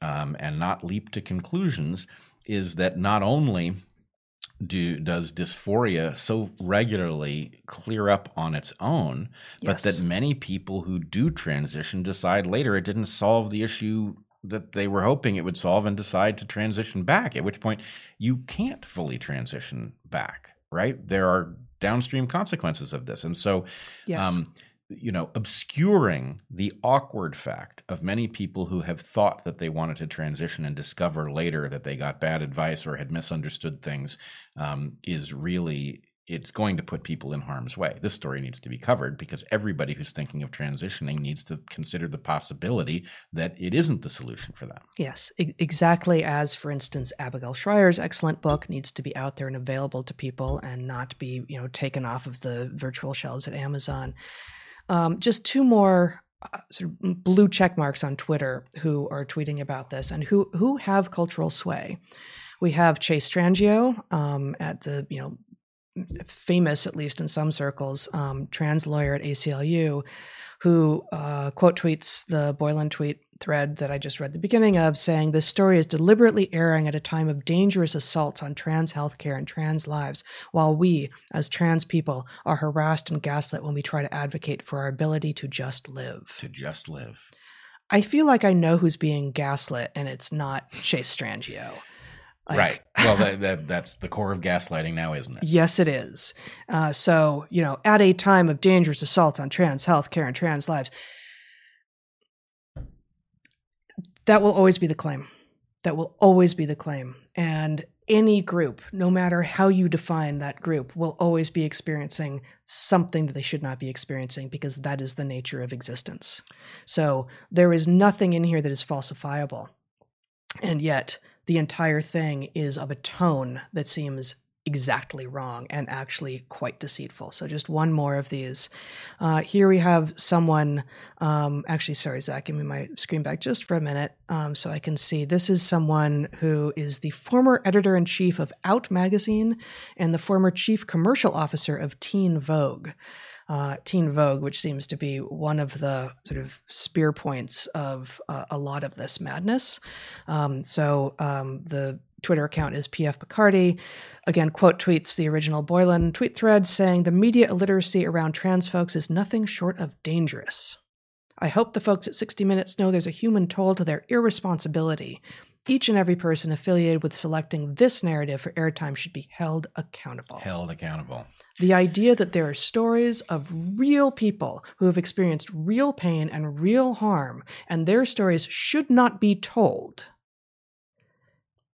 um, and not leap to conclusions, is that not only do does dysphoria so regularly clear up on its own but that many people who do transition decide later it didn't solve the issue that they were hoping it would solve and decide to transition back at which point you can't fully transition back right? There are downstream consequences of this. And so Yes. um, you know, obscuring the awkward fact of many people who have thought that they wanted to transition and discover later that they got bad advice or had misunderstood things um, is really it's going to put people in harm's way. This story needs to be covered because everybody who's thinking of transitioning needs to consider the possibility that it isn't the solution for them. Yes, e- exactly as, for instance, Abigail Shrier's excellent book needs to be out there and available to people and not be, you know, taken off of the virtual shelves at Amazon. Um, just two more uh, sort of blue check marks on Twitter who are tweeting about this and who who have cultural sway. We have Chase Strangio um, at the, you know, famous, at least in some circles, um, trans lawyer at ACLU, who uh, quote tweets the Boylan tweet thread that I just read the beginning of, saying this story is deliberately airing at a time of dangerous assaults on trans healthcare and trans lives, while we, as trans people, are harassed and gaslit when we try to advocate for our ability to just live. To just live. I feel like I know who's being gaslit, and it's not Chase Strangio. Like, right. Well, that, that that's the core of gaslighting now, isn't it? Yes, it is. Uh, so, you know, at a time of dangerous assaults on trans health care and trans lives, that will always be the claim. That will always be the claim. And any group, no matter how you define that group, will always be experiencing something that they should not be experiencing because that is the nature of existence. So there is nothing in here that is falsifiable. And yet, the entire thing is of a tone that seems exactly wrong and actually quite deceitful. So, just one more of these. Uh, here we have someone, um, actually, sorry, Zach, give me my screen back just for a minute um, so I can see. This is someone who is the former editor in chief of Out Magazine and the former chief commercial officer of Teen Vogue uh, Teen Vogue, which seems to be one of the sort of spear points of uh, a lot of this madness. Um, so um, the Twitter account is PF Picardi. Again, quote tweets the original Boylan tweet thread saying the media illiteracy around trans folks is nothing short of dangerous. I hope the folks at 60 Minutes know there's a human toll to their irresponsibility. Each and every person affiliated with selecting this narrative for airtime should be held accountable. Held accountable. The idea that there are stories of real people who have experienced real pain and real harm, and their stories should not be told,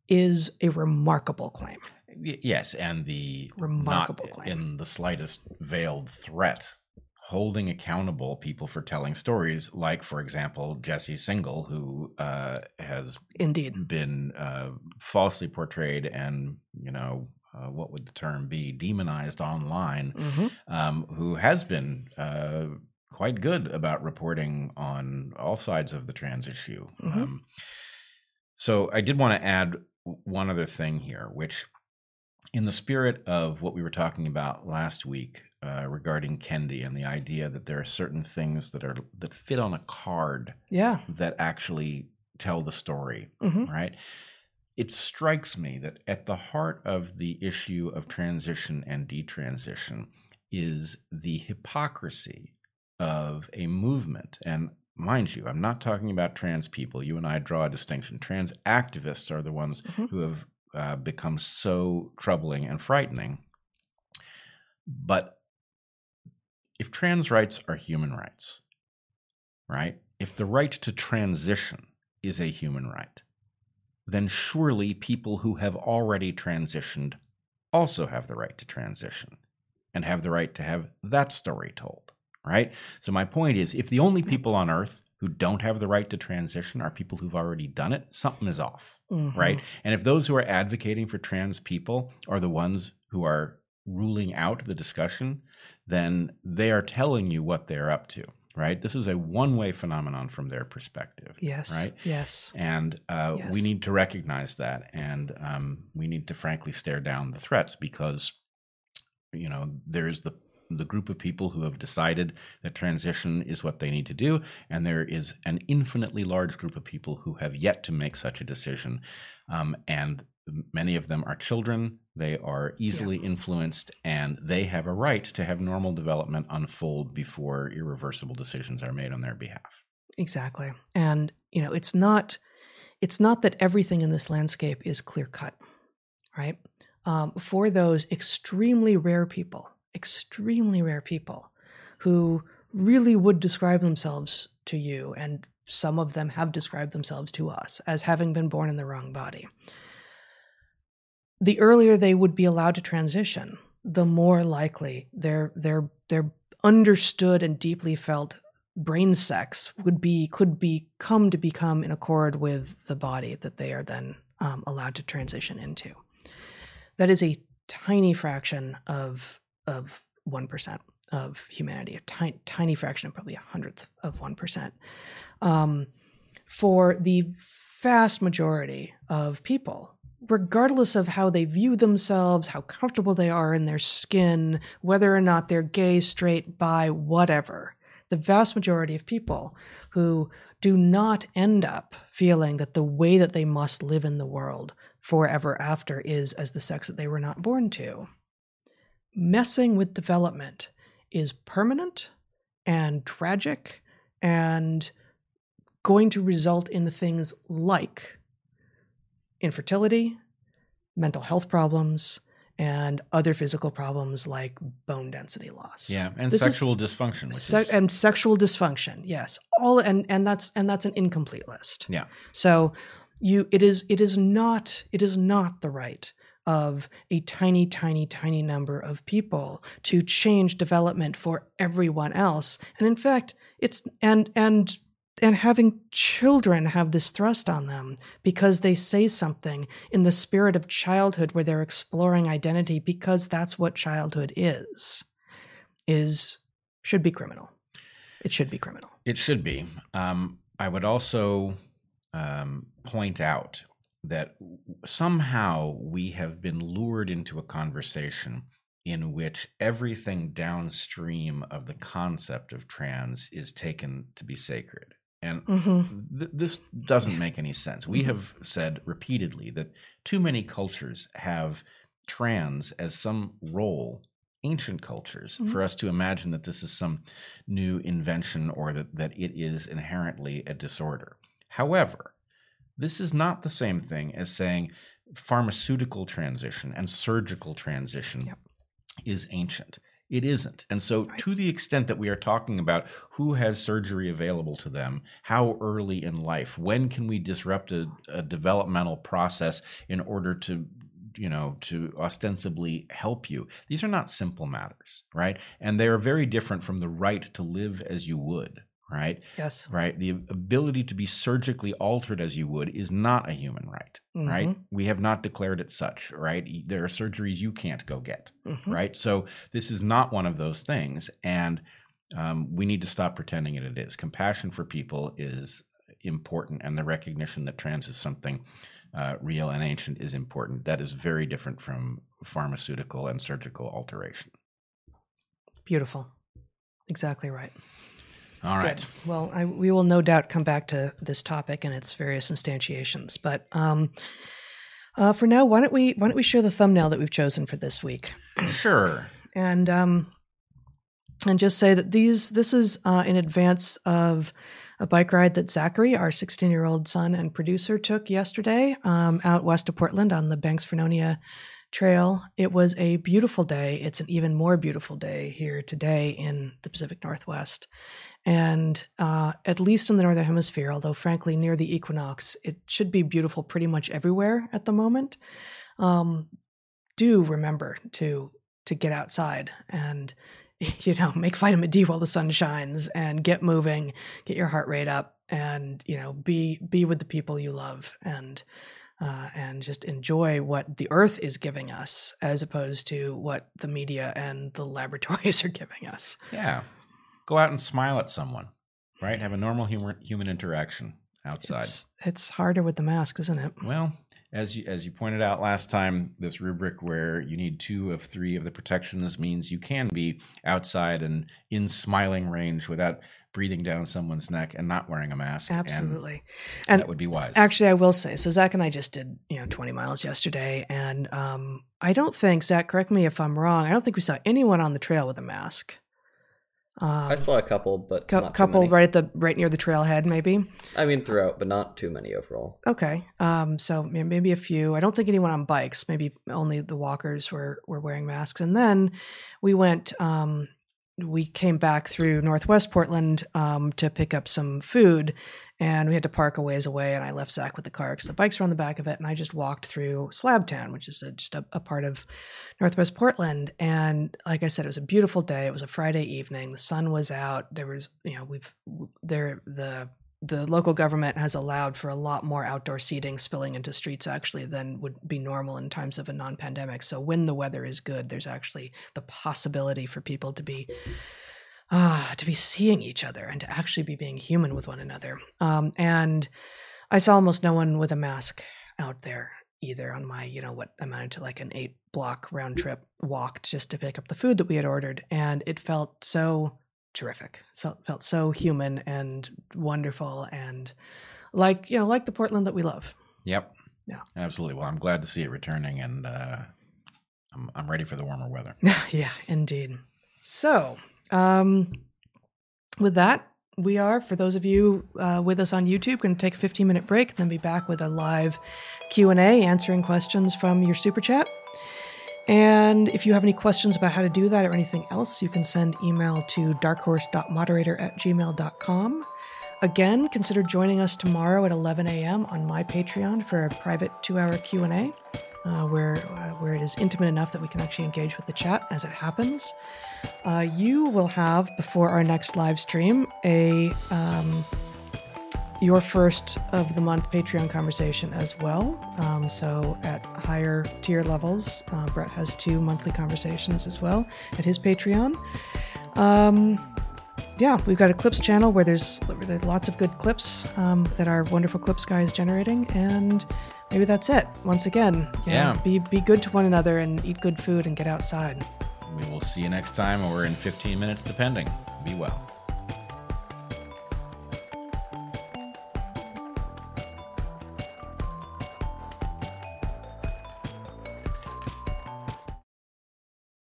is a remarkable claim. Y- yes, and the Remarkable claim. in the slightest veiled threat, holding accountable people for telling stories, like for example Jesse Singal, who uh, has Indeed. been uh, falsely portrayed and you know uh, what would the term be demonized online, Mhm. um, who has been uh, quite good about reporting on all sides of the trans issue. Mhm. Um, so I did want to add one other thing here, which, in the spirit of what we were talking about last week uh, regarding Kendi and the idea that there are certain things that are that fit on a card Yeah. that actually tell the story, Mhm. right? It strikes me that at the heart of the issue of transition and detransition is the hypocrisy of a movement. And mind you, I'm not talking about trans people. You and I draw a distinction. Trans activists are the ones Mhm. who have uh, become so troubling and frightening. But if trans rights are human rights, right? If the right to transition is a human right, then surely people who have already transitioned also have the right to transition and have the right to have that story told, right? So, my point is if the only people on earth who don't have the right to transition are people who've already done it, something is off Mhm. right? And if those who are advocating for trans people are the ones who are ruling out the discussion, then they are telling you what they're up to, right? This is a one way phenomenon from their perspective. Yes. Right? Yes. And uh, we need to recognize that. And um, we need to frankly stare down the threats because, you know, there's the the group of people who have decided that transition is what they need to do, and there is an infinitely large group of people who have yet to make such a decision. Um, and many of them are children, they are easily influenced, and they have a right to have normal development unfold before irreversible decisions are made on their behalf. Exactly. And you know, it's not it's not that everything in this landscape is clear cut, right? Um, for those extremely rare people, extremely rare people who really would describe themselves to you, and some of them have described themselves to us as having been born in the wrong body. The earlier they would be allowed to transition, the more likely their their their understood and deeply felt brain sex would be could be come to become in accord with the body that they are then um, allowed to transition into. That is a tiny fraction of of one percent of humanity, a tiny tiny fraction of probably a hundredth of one percent. Um, for the vast majority of people, regardless of how they view themselves, how comfortable they are in their skin, whether or not they're gay, straight, bi, whatever, the vast majority of people who do not end up feeling that the way that they must live in the world forever after is as the sex that they were not born to. Messing with development is permanent and tragic and going to result in things like infertility, mental health problems, and other physical problems like bone density loss. Yeah, and This is- sexual dysfunction, Se- is and sexual dysfunction yes all and and that's and that's an incomplete list yeah. so you it is it is not it is not the right of a tiny tiny tiny number of people to change development for everyone else and in fact it's and and and having children have this thrust on them because they say something in the spirit of childhood where they're exploring identity because that's what childhood is is should be criminal it should be criminal It should be. Um, I would also um, point out that somehow we have been lured into a conversation in which everything downstream of the concept of trans is taken to be sacred. And Mhm. th- this doesn't make any sense. We have said repeatedly that too many cultures have trans as some role, ancient cultures, Mhm. for us to imagine that this is some new invention or that, that it is inherently a disorder. However, This is not the same thing as saying pharmaceutical transition and surgical transition Yep. is ancient. It isn't. And so, to the extent that we are talking about who has surgery available to them, how early in life, when can we disrupt a, a developmental process in order to you know to ostensibly help you? These are not simple matters right? And they are very different from the right to live as you would right Yes. right the ability to be surgically altered as you would is not a human right right Mhm. we have not declared it such right there are surgeries you can't go get Mhm. right so this is not one of those things and um, we need to stop pretending it, it is compassion for people is important and the recognition that trans is something uh, real and ancient is important that is very different from pharmaceutical and surgical alteration Beautiful. Exactly right. All right Good. Well, I, we will no doubt come back to this topic and its various instantiations. But um, uh, for now, why don't we why don't we share the thumbnail that we've chosen for this week? sure and um, and just say that these this is uh, in advance of a bike ride that Zachary, our 16 year old son and producer, took yesterday um, out west of Portland on the Banks Vernonia Trail. It was a beautiful day. It's an even more beautiful day here today in the Pacific Northwest. And uh, at least in the Northern Hemisphere, although frankly, near the equinox, it should be beautiful pretty much everywhere at the moment. Um, do remember to to get outside and you know make vitamin D while the sun shines and get moving, get your heart rate up, and you know be be with the people you love and uh, and just enjoy what the earth is giving us as opposed to what the media and the laboratories are giving us. yeah go out and smile at someone right have a normal human human interaction outside It's it's harder with the mask, isn't it? Well, as you as you pointed out last time, this rubric where you need two of three of the protections means you can be outside and in smiling range without breathing down someone's neck and not wearing a mask. and Absolutely. And that would be wise. Actually, I will say. So Zach and I just did, you know, 20 miles yesterday, and um, I don't think Zach. Correct me if I'm wrong. I don't think we saw anyone on the trail with a mask. Um, I saw a couple, but too couple right at the right near the trailhead, maybe. I mean, throughout, but not too many overall. Okay. Um, so maybe a few. I don't think anyone on bikes. Maybe only the walkers were were wearing masks. And then we went. Um, we came back through Northwest Portland um, to pick up some food, and we had to park a ways away. And I left Zach with the car because the bikes were on the back of it, and I just walked through Slabtown, which is a, just a, a part of Northwest Portland. And like I said, it was a beautiful day. It was a Friday evening. The sun was out. There was, you know, we've there the the local government has allowed for a lot more outdoor seating spilling into streets actually than would be normal in times of a non-pandemic. So when the weather is good, there's actually the possibility for people to be ah to be seeing each other and to actually be being human with one another. Um, and I saw almost no one with a mask out there either on my, you know, what amounted to like an eight block round trip walk just to pick up the food that we had ordered. And it felt so terrific. So felt so human and wonderful and like, you know, like the Portland that we love. yep. Yeah. Absolutely. Well, I'm glad to see it returning, and uh, I'm I'm ready for the warmer weather. yeah, indeed. So, um, with that, we are, for those of you uh, with us on YouTube, going to take a 15 minute break and then be back with a live Q&A answering questions from your super chat. And if you have any questions about how to do that or anything else, you can send email to darkhorse.moderator at gmail.com. Again, consider joining us tomorrow at 11 a.m. on my Patreon for a private two-hour Q&A uh, where, uh, where it is intimate enough that we can actually engage with the chat as it happens. Uh, you will have, before our next live stream, a um, your first of the month Patreon conversation as well. Um, so at higher tier levels, uh, Bret has two monthly conversations as well at his Patreon. Um, yeah, we've got a clips channel where there's, lots of good clips um, that our wonderful clips guy is generating, and maybe that's it. Once again, you know, Yeah. be be good to one another and eat good food and get outside. We will see you next time, or in 15 minutes, depending. Be well.